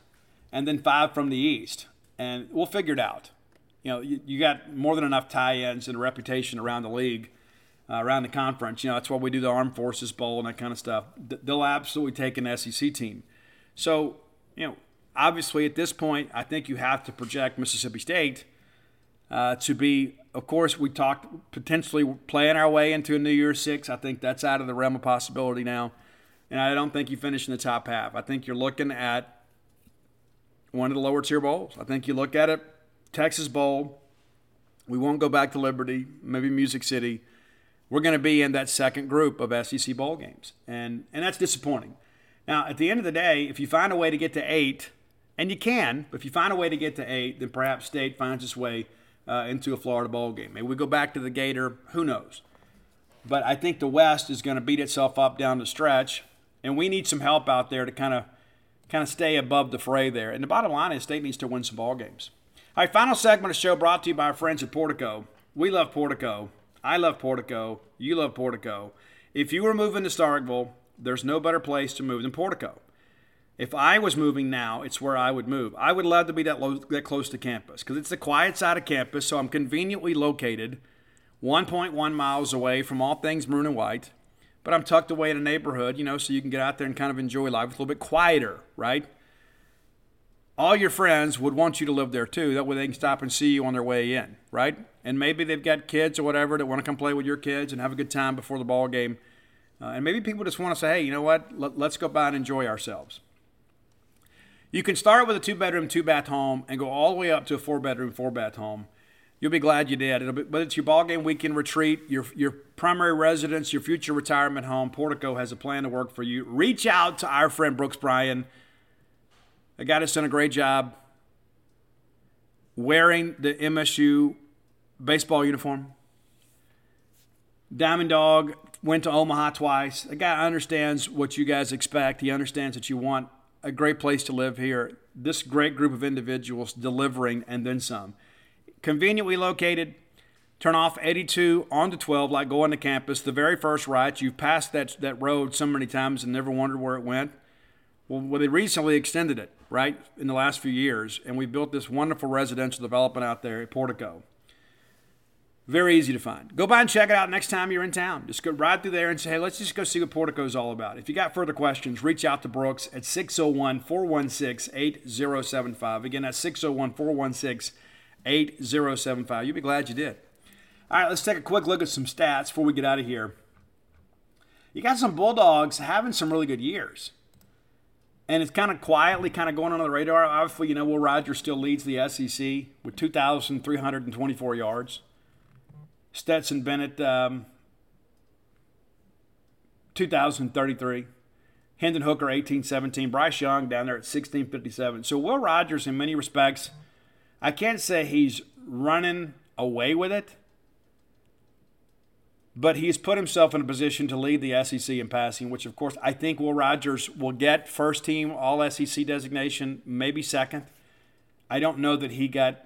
and then five from the East. And we'll figure it out you know, you, you got more than enough tie-ins and a reputation around the league, uh, around the conference. You know, that's why we do the Armed Forces Bowl and that kind of stuff. They'll absolutely take an SEC team. So, you know, obviously at this point, I think you have to project Mississippi State uh, to be. Of course, we talked potentially playing our way into a New Year's Six. I think that's out of the realm of possibility now. And I don't think you finish in the top half. I think you're looking at one of the lower tier bowls. I think you look at it Texas Bowl. We won't go back to Liberty, maybe Music City. We're going to be in that second group of SEC bowl games, and and that's disappointing. Now, at the end of the day, if you find a way to get to eight, and you can, but if you find a way to get to eight, then perhaps State finds its way uh, into a Florida bowl game. Maybe we go back to the Gator. Who knows? But I think the West is going to beat itself up down the stretch, and we need some help out there to kind of kind of stay above the fray there. And the bottom line is, State needs to win some ball games. All right, final segment of the show brought to you by our friends at Portico. We love Portico. I love Portico. You love Portico. If you were moving to Starkville, there's no better place to move than Portico. If I was moving now, it's where I would move. I would love to be that, low, that close to campus because it's the quiet side of campus, so I'm conveniently located 1.1 miles away from all things maroon and white. But I'm tucked away in a neighborhood, you know, so you can get out there and kind of enjoy life. It's a little bit quieter, right? All your friends would want you to live there too. That way they can stop and see you on their way in, right? And maybe they've got kids or whatever that want to come play with your kids and have a good time before the ball game. Uh, and maybe people just want to say, hey, you know what? Let, let's go by and enjoy ourselves. You can start with a two bedroom, two bath home and go all the way up to a four bedroom, four bath home. You'll be glad you did. It'll be, whether it's your ball game weekend retreat, your, your primary residence, your future retirement home, Portico has a plan to work for you. Reach out to our friend Brooks Bryan the guy that's done a great job wearing the MSU baseball uniform. Diamond Dog went to Omaha twice. A guy understands what you guys expect. He understands that you want a great place to live here. This great group of individuals delivering and then some. Conveniently located, turn off 82 onto 12 like going to campus. The very first right, you've passed that, that road so many times and never wondered where it went. Well, well, they recently extended it, right, in the last few years, and we built this wonderful residential development out there at Portico. Very easy to find. Go by and check it out next time you're in town. Just go right through there and say, hey, let's just go see what Portico is all about. If you got further questions, reach out to Brooks at 601 416 8075. Again, that's 601 416 8075. You'll be glad you did. All right, let's take a quick look at some stats before we get out of here. You got some Bulldogs having some really good years and it's kind of quietly kind of going under the radar. Obviously, you know, Will Rogers still leads the SEC with 2,324 yards. Stetson Bennett, um, 2,033. Hendon Hooker, 1817. Bryce Young down there at 1657. So Will Rogers, in many respects, I can't say he's running away with it but he's put himself in a position to lead the SEC in passing, which, of course, I think Will Rogers will get first team All SEC designation, maybe second. I don't know that he got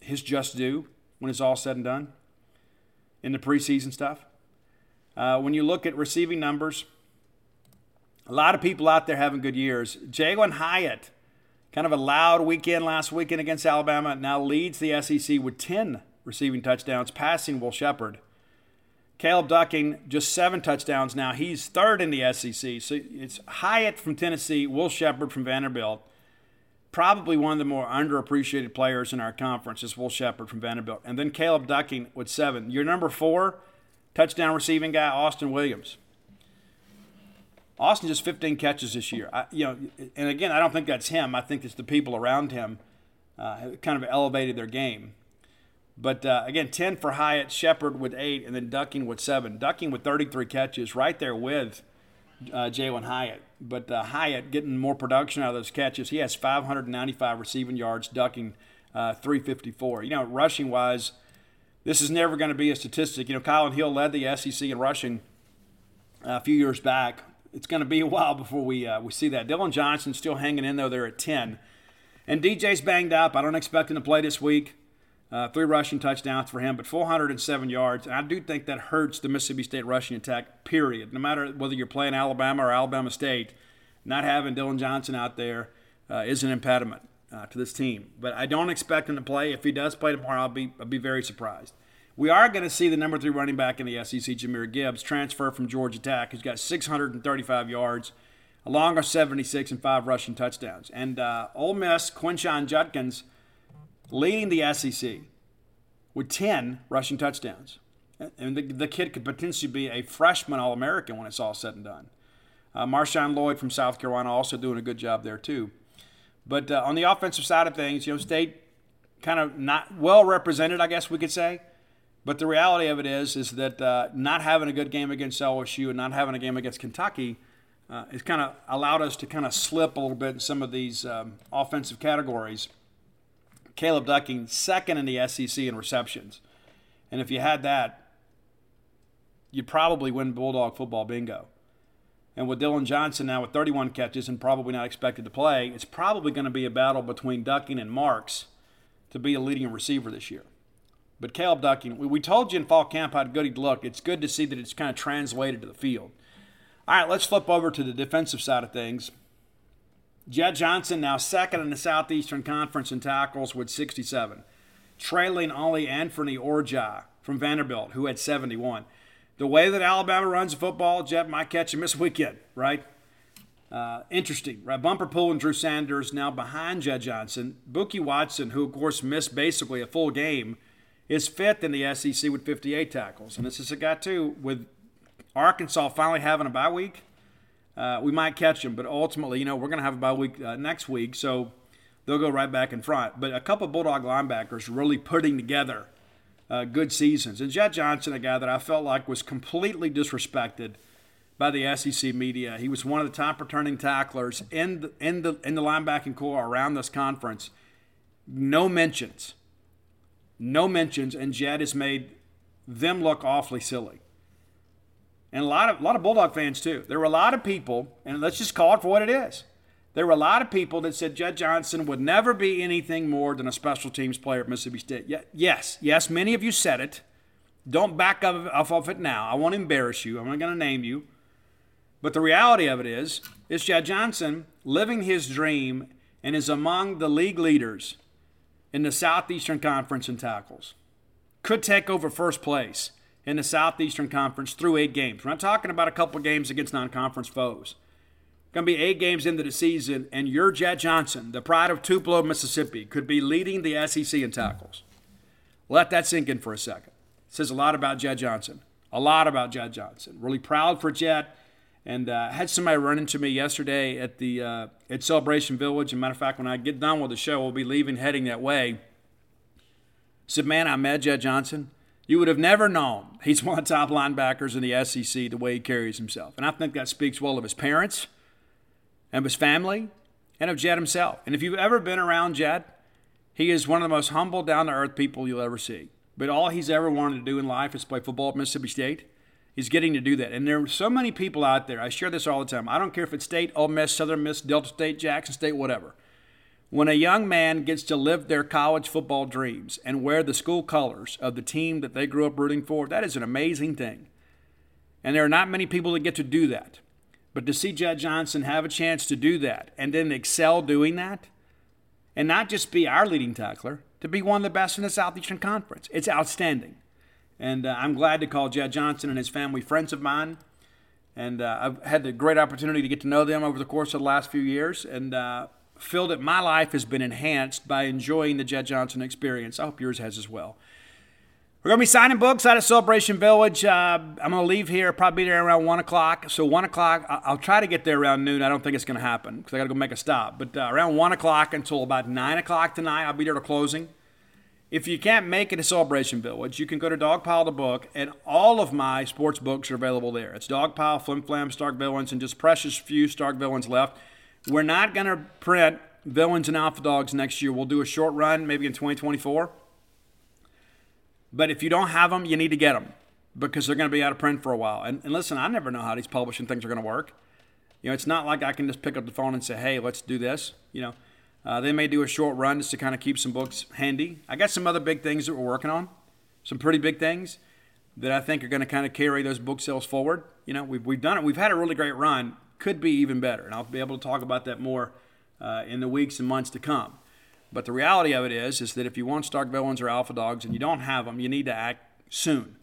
his just due when it's all said and done in the preseason stuff. Uh, when you look at receiving numbers, a lot of people out there having good years. Jalin Hyatt, kind of a loud weekend last weekend against Alabama, now leads the SEC with 10 receiving touchdowns, passing Will Sheppard. Caleb Ducking, just seven touchdowns now. He's third in the SEC. So it's Hyatt from Tennessee, Will Sheppard from Vanderbilt. Probably one of the more underappreciated players in our conference is Will Sheppard from Vanderbilt. And then Caleb Ducking with seven. Your number four touchdown receiving guy, Austin Williams. Austin just 15 catches this year. I, you know, and again, I don't think that's him. I think it's the people around him uh, kind of elevated their game. But uh, again, 10 for Hyatt, Sheppard with eight, and then Ducking with seven. Ducking with 33 catches, right there with uh, Jalin Hyatt. But uh, Hyatt getting more production out of those catches. He has 595 receiving yards, Ducking uh, 354. You know, rushing wise, this is never going to be a statistic. You know, Kylin Hill led the SEC in rushing uh, a few years back. It's going to be a while before we uh, we see that. Dillon Johnson still hanging in though. They're at 10. And DJ's banged up. I don't expect him to play this week. Uh, three rushing touchdowns for him, but 407 yards. And I do think that hurts the Mississippi State rushing attack, period. No matter whether you're playing Alabama or Alabama State, not having Dillon Johnson out there uh, is an impediment uh, to this team. But I don't expect him to play. If he does play tomorrow, I'll be, I'll be very surprised. We are going to see the number three running back in the SEC, Jahmyr Gibbs, transfer from Georgia Tech. He's got 635 yards, along with 76 and five rushing touchdowns. And uh, Ole Miss, Quinshon Judkins – leading the SEC with 10 rushing touchdowns. And the, the kid could potentially be a freshman All American when it's all said and done. Uh, Marshawn Lloyd from South Carolina also doing a good job there, too. But uh, on the offensive side of things, you know, State kind of not well represented, I guess we could say. But the reality of it is, is that uh, not having a good game against LSU and not having a game against Kentucky uh, has kind of allowed us to kind of slip a little bit in some of these um, offensive categories. Caleb Ducking second in the SEC in receptions. And if you had that, you'd probably win Bulldog football bingo. And with Dillon Johnson now with 31 catches and probably not expected to play, it's probably going to be a battle between Ducking and Marks to be a leading receiver this year. But Caleb Ducking, we told you in fall camp how good he'd look. It's good to see that it's kind of translated to the field. All right, let's flip over to the defensive side of things. Jett Johnson now second in the Southeastern Conference in tackles with 67, trailing only Anfernee Orji from Vanderbilt, who had 71. The way that Alabama runs football, Jett might catch him this weekend, right? Uh, interesting, right? Bumper Pool and Drew Sanders now behind Jett Johnson. Bookie Watson, who of course missed basically a full game, is fifth in the SEC with 58 tackles. And this is a guy too with Arkansas finally having a bye week uh, we might catch them. But ultimately, you know, we're going to have a bye week uh, next week, so they'll go right back in front. But a couple Bulldog linebackers really putting together uh, good seasons. And Jett Johnson, a guy that I felt like was completely disrespected by the SEC media. He was one of the top returning tacklers in the, in the in the linebacking corps around this conference. No mentions. No mentions, and Jett has made them look awfully silly and a lot of a lot of Bulldog fans too. There were a lot of people, and let's just call it for what it is. There were a lot of people that said Jett Johnson would never be anything more than a special teams player at Mississippi State. Yes, yes, many of you said it. Don't back off of it now. I won't embarrass you. I'm not going to name you. But the reality of it is, is Jett Johnson living his dream and is among the league leaders in the Southeastern Conference in tackles. Could take over first place in the Southeastern Conference through eight games. We're not talking about a couple games against non conference foes. Going to be eight games into the season, and your Jett Johnson, the pride of Tupelo, Mississippi, could be leading the SEC in tackles. Let that sink in for a second. It says a lot about Jett Johnson. A lot about Jett Johnson. Really proud for Jett. And uh, had somebody run into me yesterday at the uh, at Celebration Village. As a matter of fact, when I get done with the show, we'll be leaving, heading that way. Said, "Man, I met Jett Johnson. You would have never known he's one of the top linebackers in the SEC the way he carries himself. And I think that speaks well of his parents and of his family and of Jett himself. And if you've ever been around Jett, he is one of the most humble, down to earth people you'll ever see. But all he's ever wanted to do in life is play football at Mississippi State. He's getting to do that. And there are so many people out there. I share this all the time. I don't care if it's State, Ole Miss, Southern Miss, Delta State, Jackson State, whatever. When a young man gets to live their college football dreams and wear the school colors of the team that they grew up rooting for, that is an amazing thing. And there are not many people that get to do that. But to see Jett Johnson have a chance to do that and then excel doing that, and not just be our leading tackler, to be one of the best in the Southeastern Conference, it's outstanding. And uh, I'm glad to call Jett Johnson and his family friends of mine. And uh, I've had the great opportunity to get to know them over the course of the last few years. And uh, feel that my life has been enhanced by enjoying the Jett Johnson experience. I hope yours has as well. We're going to be signing books out of Celebration Village. Uh, I'm going to leave here, probably be there around 1 o'clock. So, 1 o'clock, I'll try to get there around noon. I don't think it's going to happen because I got to go make a stop. But uh, around 1 o'clock until about 9 o'clock tonight, I'll be there to closing. If you can't make it to Celebration Village, you can go to Dogpile the Book, and all of my sports books are available there. It's Dogpile, Flim Flam, Stark Villains, and just precious few Stark Villains left. We're not going to print Villains and Alpha Dogs next year. We'll do a short run, maybe in 2024. But if you don't have them, you need to get them because they're going to be out of print for a while. And, and listen, I never know how these publishing things are going to work. You know, it's not like I can just pick up the phone and say, hey, let's do this. You know, uh, they may do a short run just to kind of keep some books handy. I got some other big things that we're working on, some pretty big things that I think are going to kind of carry those book sales forward. You know, we've, we've done it. We've had a really great run. Could be even better. And I'll be able to talk about that more uh, in the weeks and months to come. But the reality of it is, is that if you want Stark Villains or Alpha Dogs and you don't have them, you need to act soon.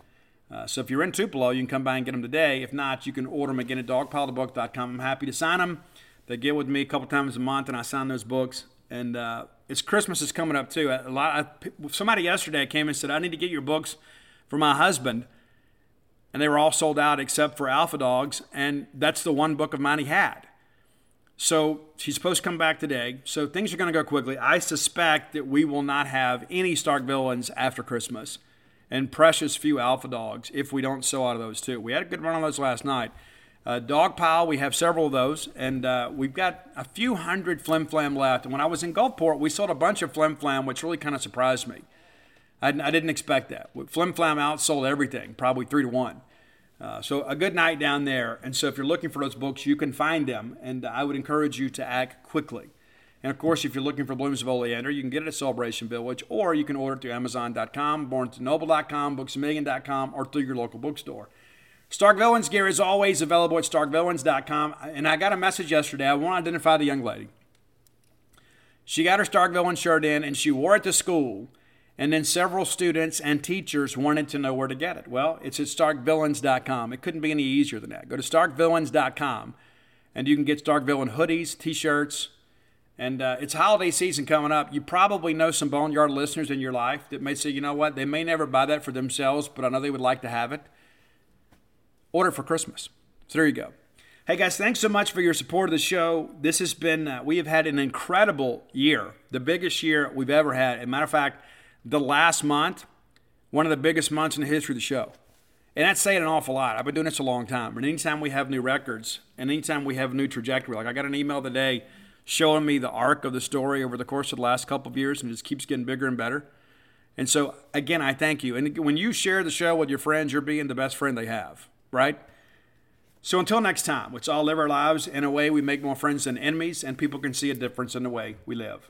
Uh, so if you're in Tupelo, you can come by and get them today. If not, you can order them again at dogpilethebook.com. I'm happy to sign them. They get with me a couple times a month, and I sign those books. And uh, it's Christmas is coming up too. A lot. Of, somebody yesterday came and said, "I need to get your books for my husband," and they were all sold out except for Alpha Dogs, and that's the one book of mine he had. So she's supposed to come back today. So things are going to go quickly. I suspect that we will not have any Stark villains after Christmas and precious few alpha dogs if we don't sell out of those too. We had a good run on those last night. Uh, dog pile, we have several of those, and uh, we've got a few hundred flim flam left. And when I was in Gulfport, we sold a bunch of flim flam, which really kind of surprised me. I, I didn't expect that. Flim flam outsold everything, probably three to one. Uh, so a good night down there. And so if you're looking for those books, you can find them. And I would encourage you to act quickly. And of course, if you're looking for Blooms of Oleander, you can get it at Celebration Village, or you can order it through Amazon.com, BarnesandNoble.com, BooksAMillion.com, or through your local bookstore. Stark Villains gear is always available at StarkVillains.com. And I got a message yesterday. I want to identify the young lady. She got her Stark Villains shirt in, and she wore it to school. And then several students and teachers wanted to know where to get it. Well, it's at starkvillains.com. It couldn't be any easier than that. Go to starkvillains.com and you can get Stark Villain hoodies, t shirts, and uh, it's holiday season coming up. You probably know some Boneyard listeners in your life that may say, you know what, they may never buy that for themselves, but I know they would like to have it. Order for Christmas. So there you go. Hey guys, thanks so much for your support of the show. This has been, uh, we have had an incredible year, the biggest year we've ever had. As a matter of fact, the last month, one of the biggest months in the history of the show. And that's saying an awful lot. I've been doing this a long time. And anytime we have new records and anytime we have new trajectory, like I got an email today showing me the arc of the story over the course of the last couple of years and it just keeps getting bigger and better. And so, again, I thank you. And when you share the show with your friends, you're being the best friend they have, right? So until next time, let's all live our lives in a way we make more friends than enemies and people can see a difference in the way we live.